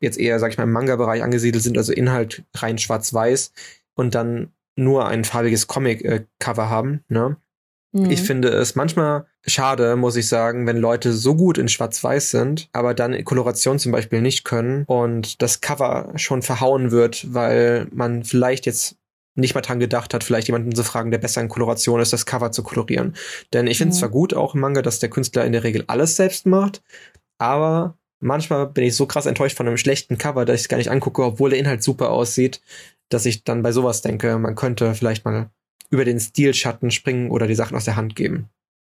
jetzt eher, sag ich mal, im Manga-Bereich angesiedelt sind, also Inhalt rein schwarz-weiß und dann nur ein farbiges Comic-Cover haben, ne? Mhm. Ich finde es manchmal schade, muss ich sagen, wenn Leute so gut in Schwarz-Weiß sind, aber dann Koloration zum Beispiel nicht können und das Cover schon verhauen wird, weil man vielleicht jetzt nicht mal dran gedacht hat, vielleicht jemanden zu fragen, der besser in Koloration ist, das Cover zu kolorieren. Denn ich finde es mhm. zwar gut auch im Manga, dass der Künstler in der Regel alles selbst macht, aber manchmal bin ich so krass enttäuscht von einem schlechten Cover, dass ich es gar nicht angucke, obwohl der Inhalt super aussieht, dass ich dann bei sowas denke, man könnte vielleicht mal über den Stilschatten springen oder die Sachen aus der Hand geben.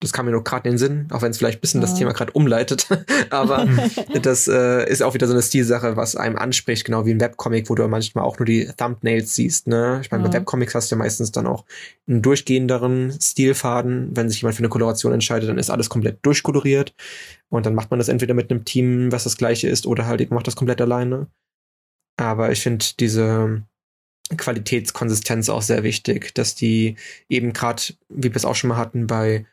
Das kam mir nur gerade in den Sinn, auch wenn es vielleicht ein bisschen ja. das Thema gerade umleitet. Aber das äh, ist auch wieder so eine Stilsache, was einem anspricht, genau wie ein Webcomic, wo du manchmal auch nur die Thumbnails siehst. Ne? Ich meine, ja. bei Webcomics hast du ja meistens dann auch einen durchgehenderen Stilfaden. Wenn sich jemand für eine Koloration entscheidet, dann ist alles komplett durchkoloriert. Und dann macht man das entweder mit einem Team, was das gleiche ist, oder halt eben macht das komplett alleine. Aber ich finde diese Qualitätskonsistenz auch sehr wichtig, dass die eben gerade, wie wir es auch schon mal hatten, bei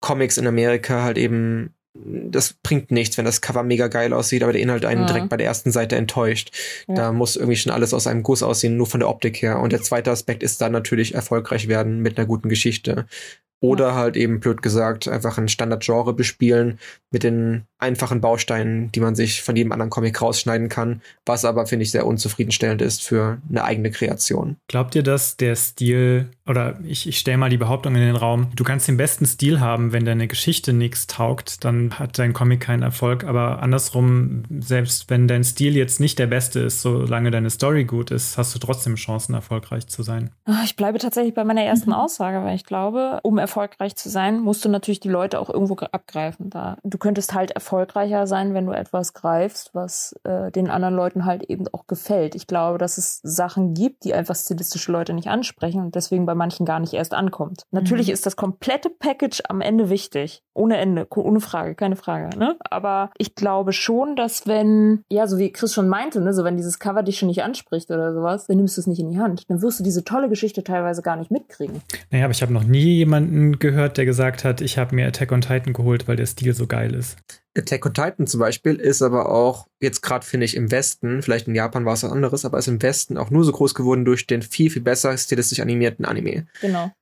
Comics in Amerika halt eben, das bringt nichts, wenn das Cover mega geil aussieht, aber der Inhalt einen ja. direkt bei der ersten Seite enttäuscht. Ja. Da muss irgendwie schon alles aus einem Guss aussehen, nur von der Optik her. Und der zweite Aspekt ist dann natürlich erfolgreich werden mit einer guten Geschichte. Oder halt eben, blöd gesagt, einfach ein Standardgenre bespielen mit den einfachen Bausteinen, die man sich von jedem anderen Comic rausschneiden kann, was aber, finde ich, sehr unzufriedenstellend ist für eine eigene Kreation. Glaubt ihr, dass der Stil, oder ich, ich stelle mal die Behauptung in den Raum, du kannst den besten Stil haben, wenn deine Geschichte nichts taugt, dann hat dein Comic keinen Erfolg, aber andersrum, selbst wenn dein Stil jetzt nicht der beste ist, solange deine Story gut ist, hast du trotzdem Chancen, erfolgreich zu sein. Ah, ich bleibe tatsächlich bei meiner ersten Aussage, weil ich glaube, um erfolgreich zu sein, musst du natürlich die Leute auch irgendwo abgreifen. Da du könntest halt erfolgreicher sein, wenn du etwas greifst, was äh, den anderen Leuten halt eben auch gefällt. Ich glaube, dass es Sachen gibt, die einfach stilistische Leute nicht ansprechen und deswegen bei manchen gar nicht erst ankommt. Natürlich mhm. ist das komplette Package am Ende wichtig. Ohne Ende, ohne Frage, keine Frage. Ne? Aber ich glaube schon, dass wenn, ja, so wie Chris schon meinte, ne, so wenn dieses Cover dich schon nicht anspricht oder sowas, dann nimmst du es nicht in die Hand. Dann wirst du diese tolle Geschichte teilweise gar nicht mitkriegen. Naja, aber ich habe noch nie jemanden gehört, der gesagt hat, ich habe mir Attack on Titan geholt, weil der Stil so geil ist. Attack on Titan zum Beispiel ist aber auch jetzt gerade finde ich im Westen, vielleicht in Japan war es was anderes, aber ist im Westen auch nur so groß geworden durch den viel viel besser stilistisch animierten Anime. Genau.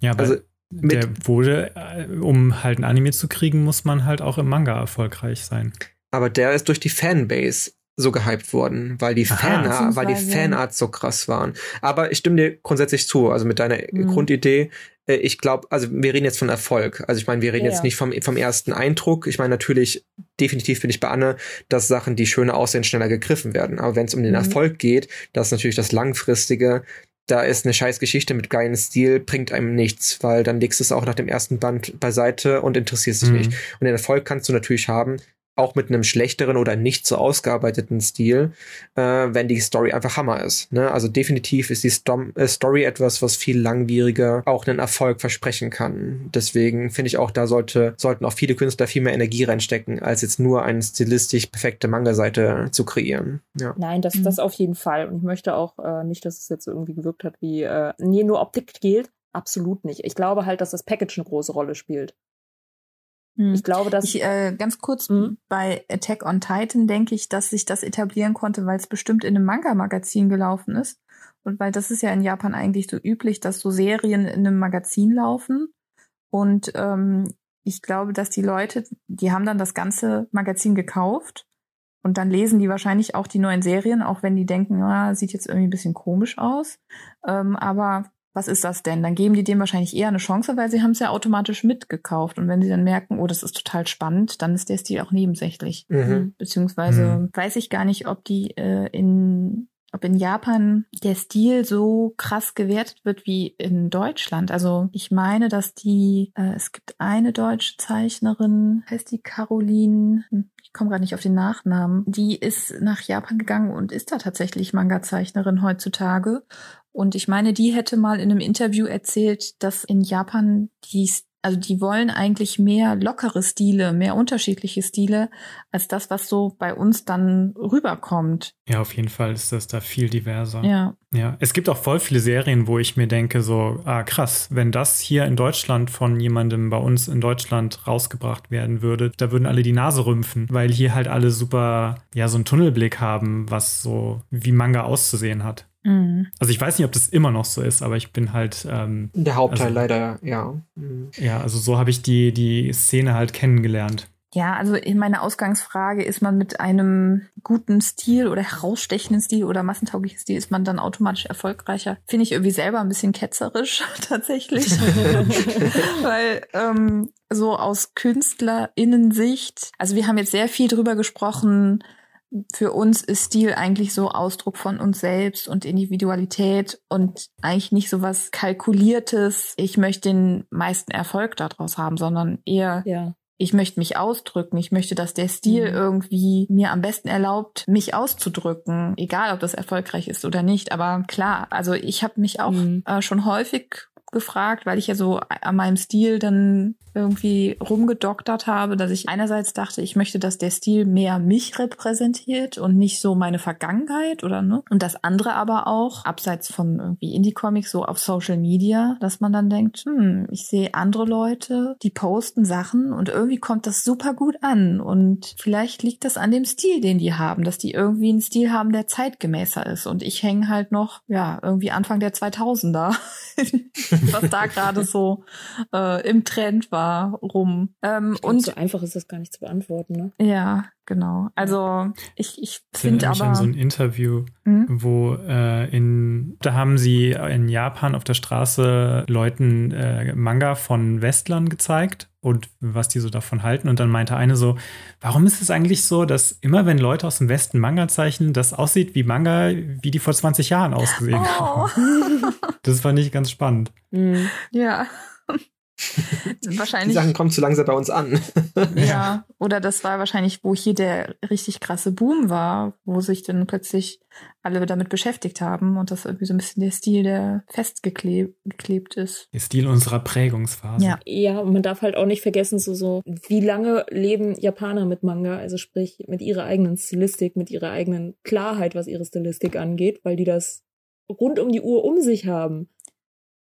Ja, aber also, der wurde, äh, um halt ein Anime zu kriegen, muss man halt auch im Manga erfolgreich sein. Aber der ist durch die Fanbase so gehypt worden, weil die, Aha, weil die Fanarts so krass waren. Aber ich stimme dir grundsätzlich zu, also mit deiner mhm. Grundidee. Äh, ich glaube, also wir reden jetzt von Erfolg. Also ich meine, wir reden ja. jetzt nicht vom, vom ersten Eindruck. Ich meine, natürlich, definitiv bin ich bei Anne, dass Sachen, die schöner aussehen, schneller gegriffen werden. Aber wenn es um den mhm. Erfolg geht, das ist natürlich das Langfristige, da ist eine scheiß Geschichte mit geilen Stil, bringt einem nichts, weil dann legst du es auch nach dem ersten Band beiseite und interessierst dich mhm. nicht. Und den Erfolg kannst du natürlich haben, auch mit einem schlechteren oder nicht so ausgearbeiteten Stil, äh, wenn die Story einfach Hammer ist. Ne? Also definitiv ist die Stom äh, Story etwas, was viel langwieriger auch einen Erfolg versprechen kann. Deswegen finde ich auch, da sollte, sollten auch viele Künstler viel mehr Energie reinstecken, als jetzt nur eine stilistisch perfekte Manga-Seite zu kreieren. Ja. Nein, das, das auf jeden Fall. Und ich möchte auch äh, nicht, dass es jetzt irgendwie gewirkt hat, wie äh, nee, nur Optik gilt. Absolut nicht. Ich glaube halt, dass das Package eine große Rolle spielt. Hm. Ich glaube, dass ich äh, ganz kurz mhm. bei Attack on Titan denke ich, dass sich das etablieren konnte, weil es bestimmt in einem Manga-Magazin gelaufen ist und weil das ist ja in Japan eigentlich so üblich, dass so Serien in einem Magazin laufen und ähm, ich glaube, dass die Leute, die haben dann das ganze Magazin gekauft und dann lesen die wahrscheinlich auch die neuen Serien, auch wenn die denken, ah, sieht jetzt irgendwie ein bisschen komisch aus. Ähm, aber was ist das denn? Dann geben die dem wahrscheinlich eher eine Chance, weil sie haben es ja automatisch mitgekauft. Und wenn sie dann merken, oh, das ist total spannend, dann ist der Stil auch nebensächlich. Mhm. Beziehungsweise mhm. weiß ich gar nicht, ob die äh, in ob in Japan der Stil so krass gewertet wird wie in Deutschland. Also ich meine, dass die, äh, es gibt eine deutsche Zeichnerin, heißt die Caroline, hm, ich komme gerade nicht auf den Nachnamen, die ist nach Japan gegangen und ist da tatsächlich Manga-Zeichnerin heutzutage und ich meine, die hätte mal in einem Interview erzählt, dass in Japan die Also die wollen eigentlich mehr lockere Stile, mehr unterschiedliche Stile, als das, was so bei uns dann rüberkommt. Ja, auf jeden Fall ist das da viel diverser. Ja. Ja, es gibt auch voll viele Serien, wo ich mir denke, so, ah krass, wenn das hier in Deutschland von jemandem bei uns in Deutschland rausgebracht werden würde, da würden alle die Nase rümpfen, weil hier halt alle super, ja, so einen Tunnelblick haben, was so wie Manga auszusehen hat. Mhm. Also ich weiß nicht, ob das immer noch so ist, aber ich bin halt. Ähm, Der Hauptteil also, leider, ja. Mhm. Ja, also so habe ich die, die Szene halt kennengelernt. Ja, also meine Ausgangsfrage, ist man mit einem guten Stil oder herausstechenden Stil oder massentauglichen Stil, ist man dann automatisch erfolgreicher? Finde ich irgendwie selber ein bisschen ketzerisch tatsächlich. Weil ähm, so aus KünstlerInnensicht, also wir haben jetzt sehr viel drüber gesprochen, für uns ist Stil eigentlich so Ausdruck von uns selbst und Individualität und eigentlich nicht so was Kalkuliertes. Ich möchte den meisten Erfolg daraus haben, sondern eher ja ich möchte mich ausdrücken. Ich möchte, dass der Stil mhm. irgendwie mir am besten erlaubt, mich auszudrücken, egal ob das erfolgreich ist oder nicht. Aber klar, also ich habe mich auch mhm. äh, schon häufig gefragt, weil ich ja so an meinem Stil dann irgendwie rumgedoktert habe, dass ich einerseits dachte, ich möchte, dass der Stil mehr mich repräsentiert und nicht so meine Vergangenheit oder ne? Und das andere aber auch, abseits von irgendwie Indie-Comics, so auf Social Media, dass man dann denkt, hm, ich sehe andere Leute, die posten Sachen und irgendwie kommt das super gut an. Und vielleicht liegt das an dem Stil, den die haben, dass die irgendwie einen Stil haben, der zeitgemäßer ist. Und ich hänge halt noch, ja, irgendwie Anfang der 2000er, was da gerade so äh, im Trend war rum. Ähm, glaub, und so einfach ist das gar nicht zu beantworten, ne? Ja, genau. Also ich, ich finde aber an so ein Interview, hm? wo äh, in da haben sie in Japan auf der Straße Leuten äh, Manga von Westlern gezeigt und was die so davon halten. Und dann meinte eine so, warum ist es eigentlich so, dass immer wenn Leute aus dem Westen Manga zeichnen, das aussieht wie Manga, wie die vor 20 Jahren ausgesehen oh. haben? Das fand ich ganz spannend. Mhm. Ja. Wahrscheinlich. Die Sachen kommen zu langsam bei uns an. ja, oder das war wahrscheinlich, wo hier der richtig krasse Boom war, wo sich dann plötzlich alle damit beschäftigt haben und das irgendwie so ein bisschen der Stil, der festgeklebt ist. Der Stil unserer Prägungsphase. Ja. ja, und man darf halt auch nicht vergessen, so, so, wie lange leben Japaner mit Manga, also sprich mit ihrer eigenen Stilistik, mit ihrer eigenen Klarheit, was ihre Stilistik angeht, weil die das rund um die Uhr um sich haben.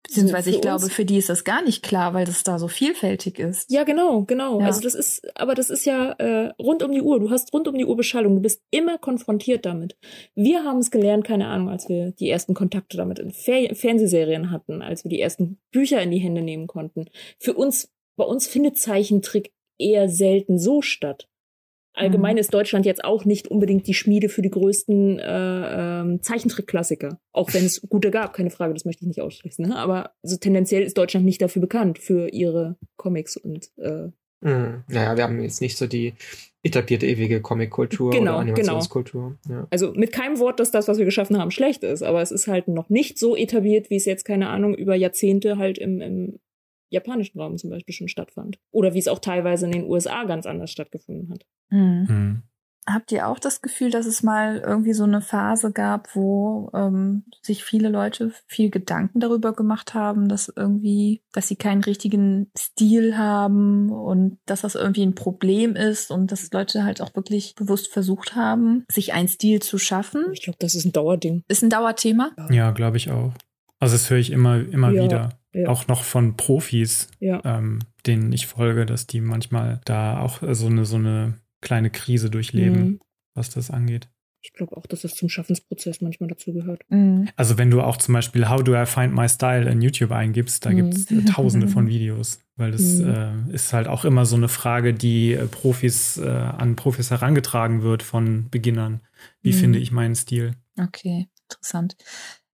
Beziehungsweise ich glaube, für die ist das gar nicht klar, weil das da so vielfältig ist. Ja, genau, genau. Ja. Also das ist, aber das ist ja äh, rund um die Uhr. Du hast rund um die Uhr Beschallung. Du bist immer konfrontiert damit. Wir haben es gelernt, keine Ahnung, als wir die ersten Kontakte damit in Fer Fernsehserien hatten, als wir die ersten Bücher in die Hände nehmen konnten. Für uns, bei uns findet Zeichentrick eher selten so statt. Allgemein mhm. ist Deutschland jetzt auch nicht unbedingt die Schmiede für die größten äh, ähm, Zeichentrickklassiker. Auch wenn es gute gab, keine Frage, das möchte ich nicht ausschließen. Ne? Aber so tendenziell ist Deutschland nicht dafür bekannt, für ihre Comics und äh, mhm. Naja, wir haben jetzt nicht so die etablierte ewige Comic-Kultur genau, oder genau. Animationskultur. Genau. Ja. Also mit keinem Wort, dass das, was wir geschaffen haben, schlecht ist, aber es ist halt noch nicht so etabliert, wie es jetzt, keine Ahnung, über Jahrzehnte halt im, im japanischen Raum zum Beispiel schon stattfand. Oder wie es auch teilweise in den USA ganz anders stattgefunden hat. Mhm. Mhm. Habt ihr auch das Gefühl, dass es mal irgendwie so eine Phase gab, wo ähm, sich viele Leute viel Gedanken darüber gemacht haben, dass irgendwie, dass sie keinen richtigen Stil haben und dass das irgendwie ein Problem ist und dass Leute halt auch wirklich bewusst versucht haben, sich einen Stil zu schaffen? Ich glaube, das ist ein Dauerding. Ist ein Dauerthema? Ja, glaube ich auch. Also das höre ich immer, immer ja. wieder. Ja. Auch noch von Profis, ja. ähm, denen ich folge, dass die manchmal da auch so eine, so eine kleine Krise durchleben, mhm. was das angeht. Ich glaube auch, dass das zum Schaffensprozess manchmal dazu gehört. Mhm. Also wenn du auch zum Beispiel How do I find my style in YouTube eingibst, da mhm. gibt es äh, tausende von Videos, weil das mhm. äh, ist halt auch immer so eine Frage, die äh, Profis äh, an Profis herangetragen wird von Beginnern. Wie mhm. finde ich meinen Stil? Okay, interessant.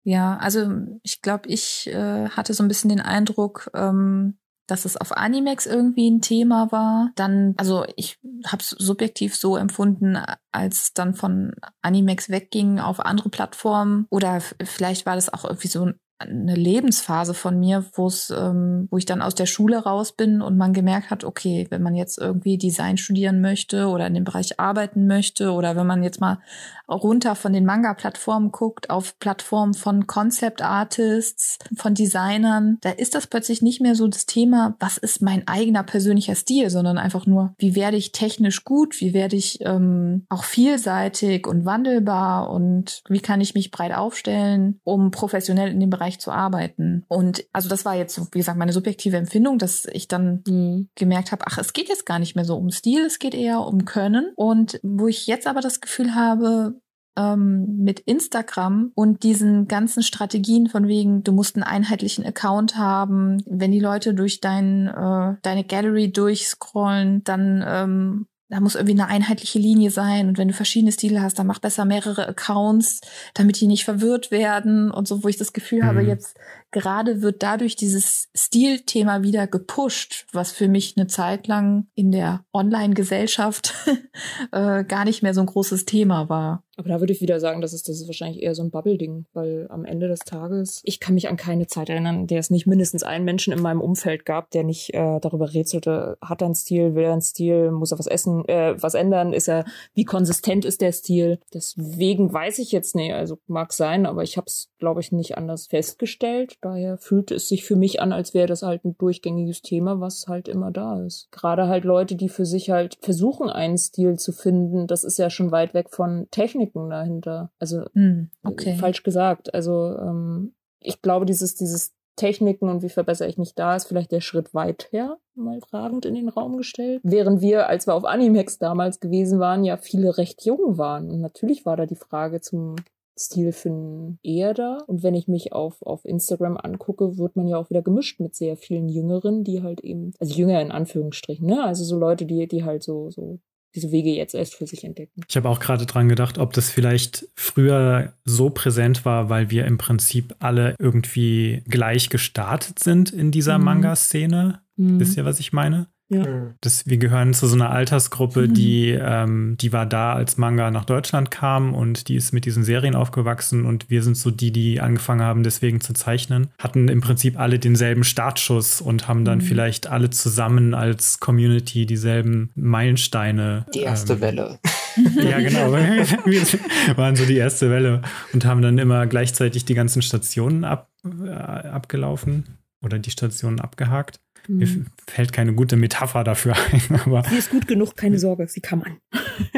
Ja, also ich glaube, ich äh, hatte so ein bisschen den Eindruck, ähm, dass es auf Animex irgendwie ein Thema war. Dann, also ich habe es subjektiv so empfunden, als dann von Animex wegging auf andere Plattformen. Oder vielleicht war das auch irgendwie so eine Lebensphase von mir, wo es, ähm, wo ich dann aus der Schule raus bin und man gemerkt hat, okay, wenn man jetzt irgendwie Design studieren möchte oder in dem Bereich arbeiten möchte oder wenn man jetzt mal runter von den Manga-Plattformen guckt, auf Plattformen von Concept Artists, von Designern, da ist das plötzlich nicht mehr so das Thema, was ist mein eigener persönlicher Stil, sondern einfach nur, wie werde ich technisch gut, wie werde ich ähm, auch vielseitig und wandelbar und wie kann ich mich breit aufstellen, um professionell in dem Bereich zu arbeiten. Und also das war jetzt, wie gesagt, meine subjektive Empfindung, dass ich dann mhm. gemerkt habe, ach, es geht jetzt gar nicht mehr so um Stil, es geht eher um Können. Und wo ich jetzt aber das Gefühl habe, ähm, mit Instagram und diesen ganzen Strategien von wegen, du musst einen einheitlichen Account haben. Wenn die Leute durch dein, äh, deine Gallery durchscrollen, dann ähm, da muss irgendwie eine einheitliche Linie sein und wenn du verschiedene Stile hast, dann mach besser mehrere Accounts, damit die nicht verwirrt werden und so, wo ich das Gefühl mhm. habe, jetzt gerade wird dadurch dieses Stilthema wieder gepusht, was für mich eine Zeit lang in der Online-Gesellschaft äh, gar nicht mehr so ein großes Thema war. Aber da würde ich wieder sagen, das ist, das ist wahrscheinlich eher so ein Bubble-Ding, weil am Ende des Tages, ich kann mich an keine Zeit erinnern, in der es nicht mindestens einen Menschen in meinem Umfeld gab, der nicht äh, darüber rätselte, hat er einen Stil, will er einen Stil, muss er was essen, äh, was ändern, ist er, wie konsistent ist der Stil? Deswegen weiß ich jetzt nicht, also mag sein, aber ich habe es, glaube ich, nicht anders festgestellt. Daher fühlt es sich für mich an, als wäre das halt ein durchgängiges Thema, was halt immer da ist. Gerade halt Leute, die für sich halt versuchen, einen Stil zu finden, das ist ja schon weit weg von Technik Techniken dahinter. Also mm, okay. falsch gesagt. Also ähm, ich glaube, dieses, dieses Techniken und wie verbessere ich mich da, ist vielleicht der Schritt weit her, mal fragend in den Raum gestellt. Während wir, als wir auf Animex damals gewesen waren, ja viele recht jung waren. Und natürlich war da die Frage zum Stil finden eher da. Und wenn ich mich auf, auf Instagram angucke, wird man ja auch wieder gemischt mit sehr vielen Jüngeren, die halt eben, also Jünger in Anführungsstrichen, ne? Also so Leute, die, die halt so, so diese Wege jetzt erst für sich entdecken. Ich habe auch gerade dran gedacht, ob das vielleicht früher so präsent war, weil wir im Prinzip alle irgendwie gleich gestartet sind in dieser mhm. Manga-Szene. Mhm. Wisst ihr, was ich meine? Ja. Das, wir gehören zu so einer Altersgruppe, mhm. die, ähm, die war da, als Manga nach Deutschland kam und die ist mit diesen Serien aufgewachsen und wir sind so die, die angefangen haben, deswegen zu zeichnen. Hatten im Prinzip alle denselben Startschuss und haben dann mhm. vielleicht alle zusammen als Community dieselben Meilensteine. Die erste ähm, Welle. ja, genau. wir waren so die erste Welle und haben dann immer gleichzeitig die ganzen Stationen ab, äh, abgelaufen oder die Stationen abgehakt. Mir hm. fällt keine gute Metapher dafür ein. Aber sie ist gut genug, keine Sorge, sie kam an.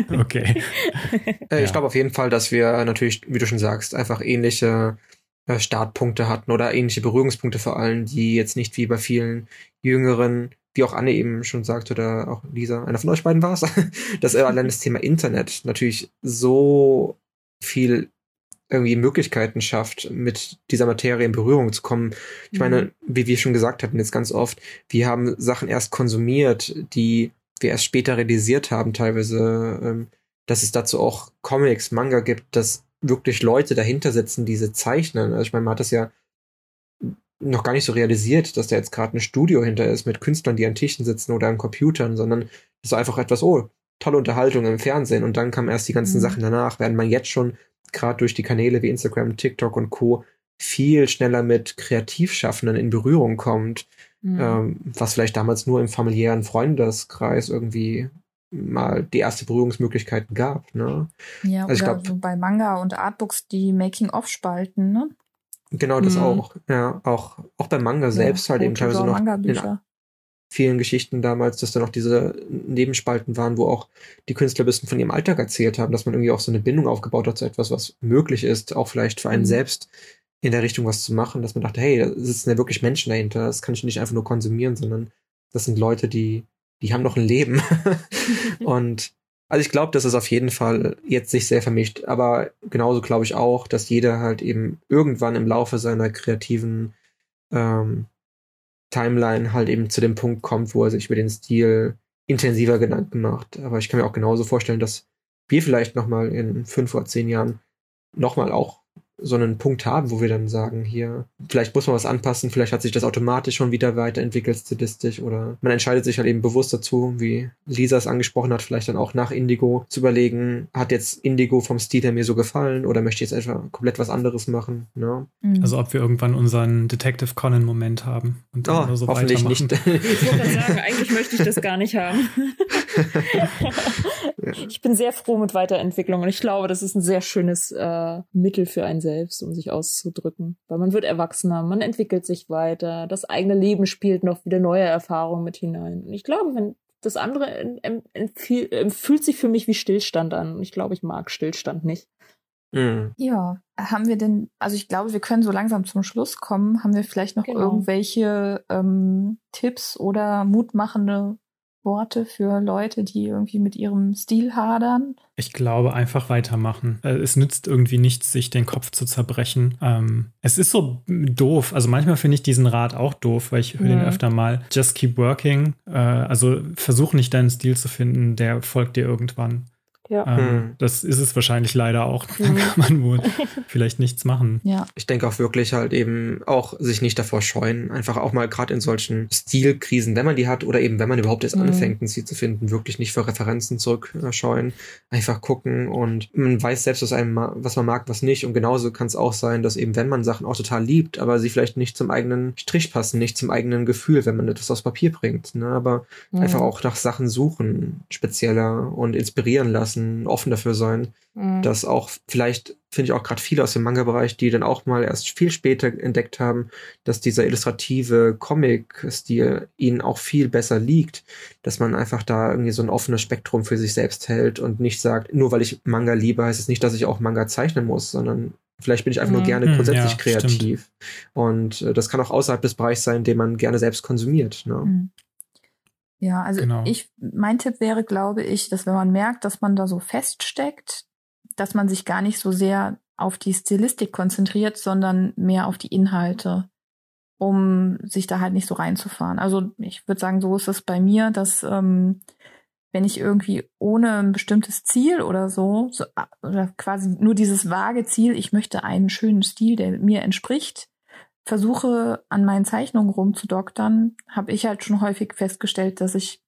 okay. Äh, ich ja. glaube auf jeden Fall, dass wir natürlich, wie du schon sagst, einfach ähnliche äh, Startpunkte hatten oder ähnliche Berührungspunkte vor allem, die jetzt nicht wie bei vielen Jüngeren, wie auch Anne eben schon sagt oder auch Lisa, einer von euch beiden war es, dass allein das Thema Internet natürlich so viel irgendwie Möglichkeiten schafft, mit dieser Materie in Berührung zu kommen. Ich meine, mhm. wie wir schon gesagt hatten jetzt ganz oft, wir haben Sachen erst konsumiert, die wir erst später realisiert haben, teilweise, ähm, dass es dazu auch Comics, Manga gibt, dass wirklich Leute dahinter sitzen, diese zeichnen. Also ich meine, man hat das ja noch gar nicht so realisiert, dass da jetzt gerade ein Studio hinter ist mit Künstlern, die an Tischen sitzen oder an Computern, sondern es war einfach etwas, oh, tolle Unterhaltung im Fernsehen und dann kamen erst die ganzen mhm. Sachen danach, während man jetzt schon gerade durch die Kanäle wie Instagram, TikTok und Co. viel schneller mit Kreativschaffenden in Berührung kommt, mhm. ähm, was vielleicht damals nur im familiären Freundeskreis irgendwie mal die erste Berührungsmöglichkeiten gab. Ne? Ja, also oder glaub, so bei Manga und Artbooks die Making-of-Spalten, ne? Genau, das mhm. auch. Ja, auch, auch bei Manga ja, selbst halt eben teilweise noch in, vielen Geschichten damals, dass da noch diese Nebenspalten waren, wo auch die Künstler ein bisschen von ihrem Alltag erzählt haben, dass man irgendwie auch so eine Bindung aufgebaut hat zu etwas, was möglich ist, auch vielleicht für einen mhm. selbst in der Richtung was zu machen, dass man dachte, hey, da sitzen ja wirklich Menschen dahinter, das kann ich nicht einfach nur konsumieren, sondern das sind Leute, die, die haben noch ein Leben. und also ich glaube, dass es auf jeden Fall jetzt sich sehr vermischt, aber genauso glaube ich auch, dass jeder halt eben irgendwann im Laufe seiner kreativen ähm, Timeline halt eben zu dem Punkt kommt, wo er sich über den Stil intensiver Gedanken macht. Aber ich kann mir auch genauso vorstellen, dass wir vielleicht nochmal in fünf oder zehn Jahren nochmal auch so einen Punkt haben, wo wir dann sagen, hier, vielleicht muss man was anpassen, vielleicht hat sich das automatisch schon wieder weiterentwickelt stilistisch oder man entscheidet sich halt eben bewusst dazu, wie Lisa es angesprochen hat, vielleicht dann auch nach Indigo zu überlegen, hat jetzt Indigo vom Stil her mir so gefallen oder möchte ich jetzt einfach komplett was anderes machen. Ne? Mhm. Also ob wir irgendwann unseren Detective Conan-Moment haben und dann oh, so hoffentlich nicht. ich wollte sagen, eigentlich möchte ich das gar nicht haben. ich bin sehr froh mit Weiterentwicklung und ich glaube, das ist ein sehr schönes äh, Mittel für einen selbst, um sich auszudrücken. Weil man wird erwachsener, man entwickelt sich weiter, das eigene Leben spielt noch wieder neue Erfahrungen mit hinein. Und ich glaube, wenn das andere fühlt sich für mich wie Stillstand an. Und ich glaube, ich mag Stillstand nicht. Mhm. Ja, haben wir denn, also ich glaube, wir können so langsam zum Schluss kommen. Haben wir vielleicht noch genau. irgendwelche ähm, Tipps oder mutmachende Worte für Leute, die irgendwie mit ihrem Stil hadern? Ich glaube, einfach weitermachen. Äh, es nützt irgendwie nichts, sich den Kopf zu zerbrechen. Ähm, es ist so doof. Also manchmal finde ich diesen Rat auch doof, weil ich höre den öfter mal. Just keep working. Äh, also versuch nicht deinen Stil zu finden, der folgt dir irgendwann. Ja. Ähm, hm. Das ist es wahrscheinlich leider auch. Da kann man wohl vielleicht nichts machen. Ja. Ich denke auch wirklich halt eben auch sich nicht davor scheuen, einfach auch mal gerade in solchen Stilkrisen, wenn man die hat oder eben wenn man überhaupt erst mhm. anfängt, ein Stil zu finden, wirklich nicht für Referenzen zurückscheuen, einfach gucken und man weiß selbst, was einem, was man mag, was nicht und genauso kann es auch sein, dass eben wenn man Sachen auch total liebt, aber sie vielleicht nicht zum eigenen Strich passen, nicht zum eigenen Gefühl, wenn man etwas aufs Papier bringt, ne? aber mhm. einfach auch nach Sachen suchen, spezieller und inspirieren lassen lassen, offen dafür sein, mhm. dass auch vielleicht, finde ich auch gerade viele aus dem Manga-Bereich, die dann auch mal erst viel später entdeckt haben, dass dieser illustrative Comic-Stil ihnen auch viel besser liegt, dass man einfach da irgendwie so ein offenes Spektrum für sich selbst hält und nicht sagt, nur weil ich Manga liebe, heißt es nicht, dass ich auch Manga zeichnen muss, sondern Vielleicht bin ich einfach nur mhm. gerne hm, grundsätzlich ja, kreativ. Stimmt. Und äh, das kann auch außerhalb des Bereichs sein, den man gerne selbst konsumiert. Ne? Mhm. Ja, also genau. ich, mein Tipp wäre, glaube ich, dass wenn man merkt, dass man da so feststeckt, dass man sich gar nicht so sehr auf die Stilistik konzentriert, sondern mehr auf die Inhalte, um sich da halt nicht so reinzufahren. Also ich würde sagen, so ist es bei mir, dass ähm, wenn ich irgendwie ohne ein bestimmtes Ziel oder so, so oder quasi nur dieses vage Ziel, ich möchte einen schönen Stil, der mir entspricht, versuche, an meinen Zeichnungen rumzudoktern, habe ich halt schon häufig festgestellt, dass ich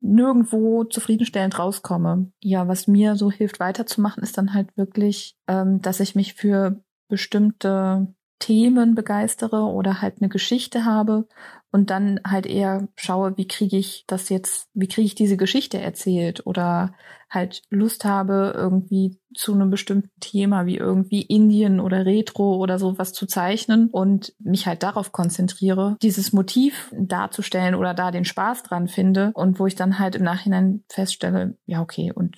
nirgendwo zufriedenstellend rauskomme. Ja, was mir so hilft weiterzumachen, ist dann halt wirklich, ähm, dass ich mich für bestimmte Themen begeistere oder halt eine Geschichte habe und dann halt eher schaue, wie kriege ich das jetzt, wie kriege ich diese Geschichte erzählt oder halt Lust habe, irgendwie zu einem bestimmten Thema wie irgendwie Indien oder Retro oder so was zu zeichnen und mich halt darauf konzentriere, dieses Motiv darzustellen oder da den Spaß dran finde und wo ich dann halt im Nachhinein feststelle, ja, okay, und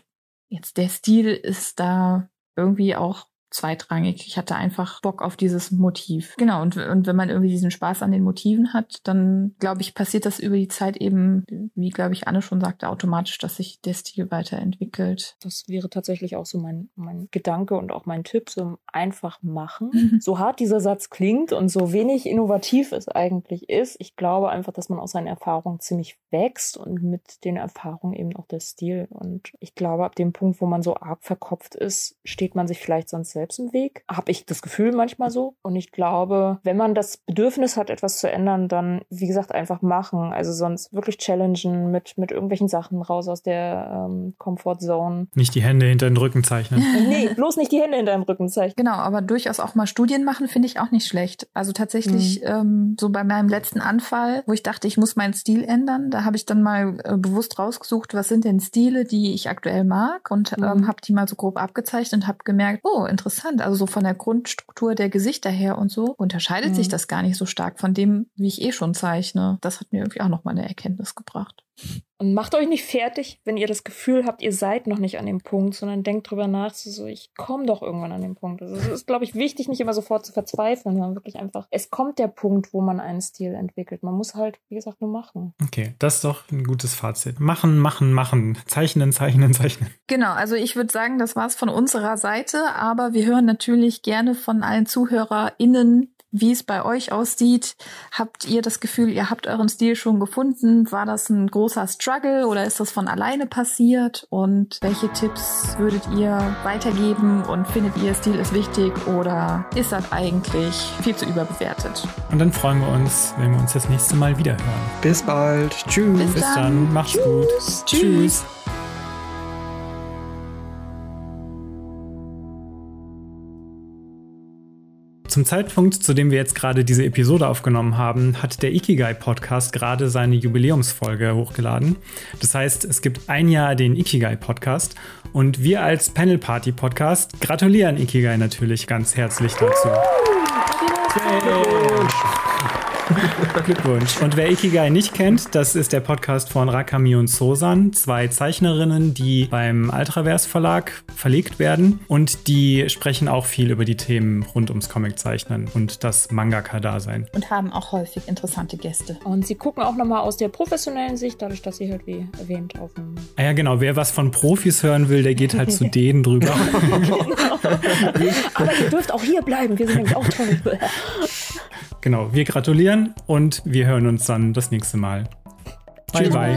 jetzt der Stil ist da irgendwie auch zweitrangig. Ich hatte einfach Bock auf dieses Motiv. Genau, und, und wenn man irgendwie diesen Spaß an den Motiven hat, dann glaube ich, passiert das über die Zeit eben, wie glaube ich Anne schon sagte, automatisch, dass sich der Stil weiterentwickelt. Das wäre tatsächlich auch so mein, mein Gedanke und auch mein Tipp, so einfach machen. Mhm. So hart dieser Satz klingt und so wenig innovativ es eigentlich ist, ich glaube einfach, dass man aus seinen Erfahrungen ziemlich wächst und mit den Erfahrungen eben auch der Stil. Und ich glaube, ab dem Punkt, wo man so arg verkopft ist, steht man sich vielleicht sonst selbst im Weg. Habe ich das Gefühl manchmal so. Und ich glaube, wenn man das Bedürfnis hat, etwas zu ändern, dann, wie gesagt, einfach machen. Also sonst wirklich challengen mit, mit irgendwelchen Sachen raus aus der ähm, Comfortzone. Nicht die Hände hinter den Rücken zeichnen. nee, bloß nicht die Hände hinter dem Rücken zeichnen. Genau, aber durchaus auch mal Studien machen, finde ich auch nicht schlecht. Also tatsächlich, mhm. ähm, so bei meinem letzten Anfall, wo ich dachte, ich muss meinen Stil ändern, da habe ich dann mal äh, bewusst rausgesucht, was sind denn Stile, die ich aktuell mag und mhm. ähm, habe die mal so grob abgezeichnet und habe gemerkt, oh, interessant interessant. Also so von der Grundstruktur der Gesichter her und so unterscheidet mhm. sich das gar nicht so stark von dem, wie ich eh schon zeichne. Das hat mir irgendwie auch nochmal eine Erkenntnis gebracht. Und macht euch nicht fertig, wenn ihr das Gefühl habt, ihr seid noch nicht an dem Punkt, sondern denkt drüber nach, so, ich komme doch irgendwann an den Punkt. Also es ist, glaube ich, wichtig, nicht immer sofort zu verzweifeln, sondern wirklich einfach, es kommt der Punkt, wo man einen Stil entwickelt. Man muss halt, wie gesagt, nur machen. Okay, das ist doch ein gutes Fazit. Machen, machen, machen. Zeichnen, zeichnen, zeichnen. Genau, also ich würde sagen, das war's von unserer Seite, aber wir hören natürlich gerne von allen ZuhörerInnen wie es bei euch aussieht. Habt ihr das Gefühl, ihr habt euren Stil schon gefunden? War das ein großer Struggle oder ist das von alleine passiert? Und welche Tipps würdet ihr weitergeben und findet ihr, Stil ist wichtig oder ist das eigentlich viel zu überbewertet? Und dann freuen wir uns, wenn wir uns das nächste Mal wieder hören. Bis bald. Tschüss. Bis Bis dann. dann. Macht's Tschüss. gut. Tschüss. Tschüss. Zum Zeitpunkt, zu dem wir jetzt gerade diese Episode aufgenommen haben, hat der Ikigai Podcast gerade seine Jubiläumsfolge hochgeladen. Das heißt, es gibt ein Jahr den Ikigai Podcast und wir als Panel Party Podcast gratulieren Ikigai natürlich ganz herzlich dazu. Glückwunsch. Und wer Ikigai nicht kennt, das ist der Podcast von Rakami und Sosan, zwei Zeichnerinnen, die beim Altraverse Verlag verlegt werden. Und die sprechen auch viel über die Themen rund ums Comiczeichnen und das Mangaka-Dasein. Und haben auch häufig interessante Gäste. Und sie gucken auch nochmal aus der professionellen Sicht, dadurch, dass sie halt, wie erwähnt, auf dem. Ah ja, genau. Wer was von Profis hören will, der geht halt zu denen drüber. Aber ihr dürft auch hier bleiben, wir sind nämlich auch toll. genau. Wir gratulieren und wir hören uns dann das nächste Mal. Bye, Tschüss. bye.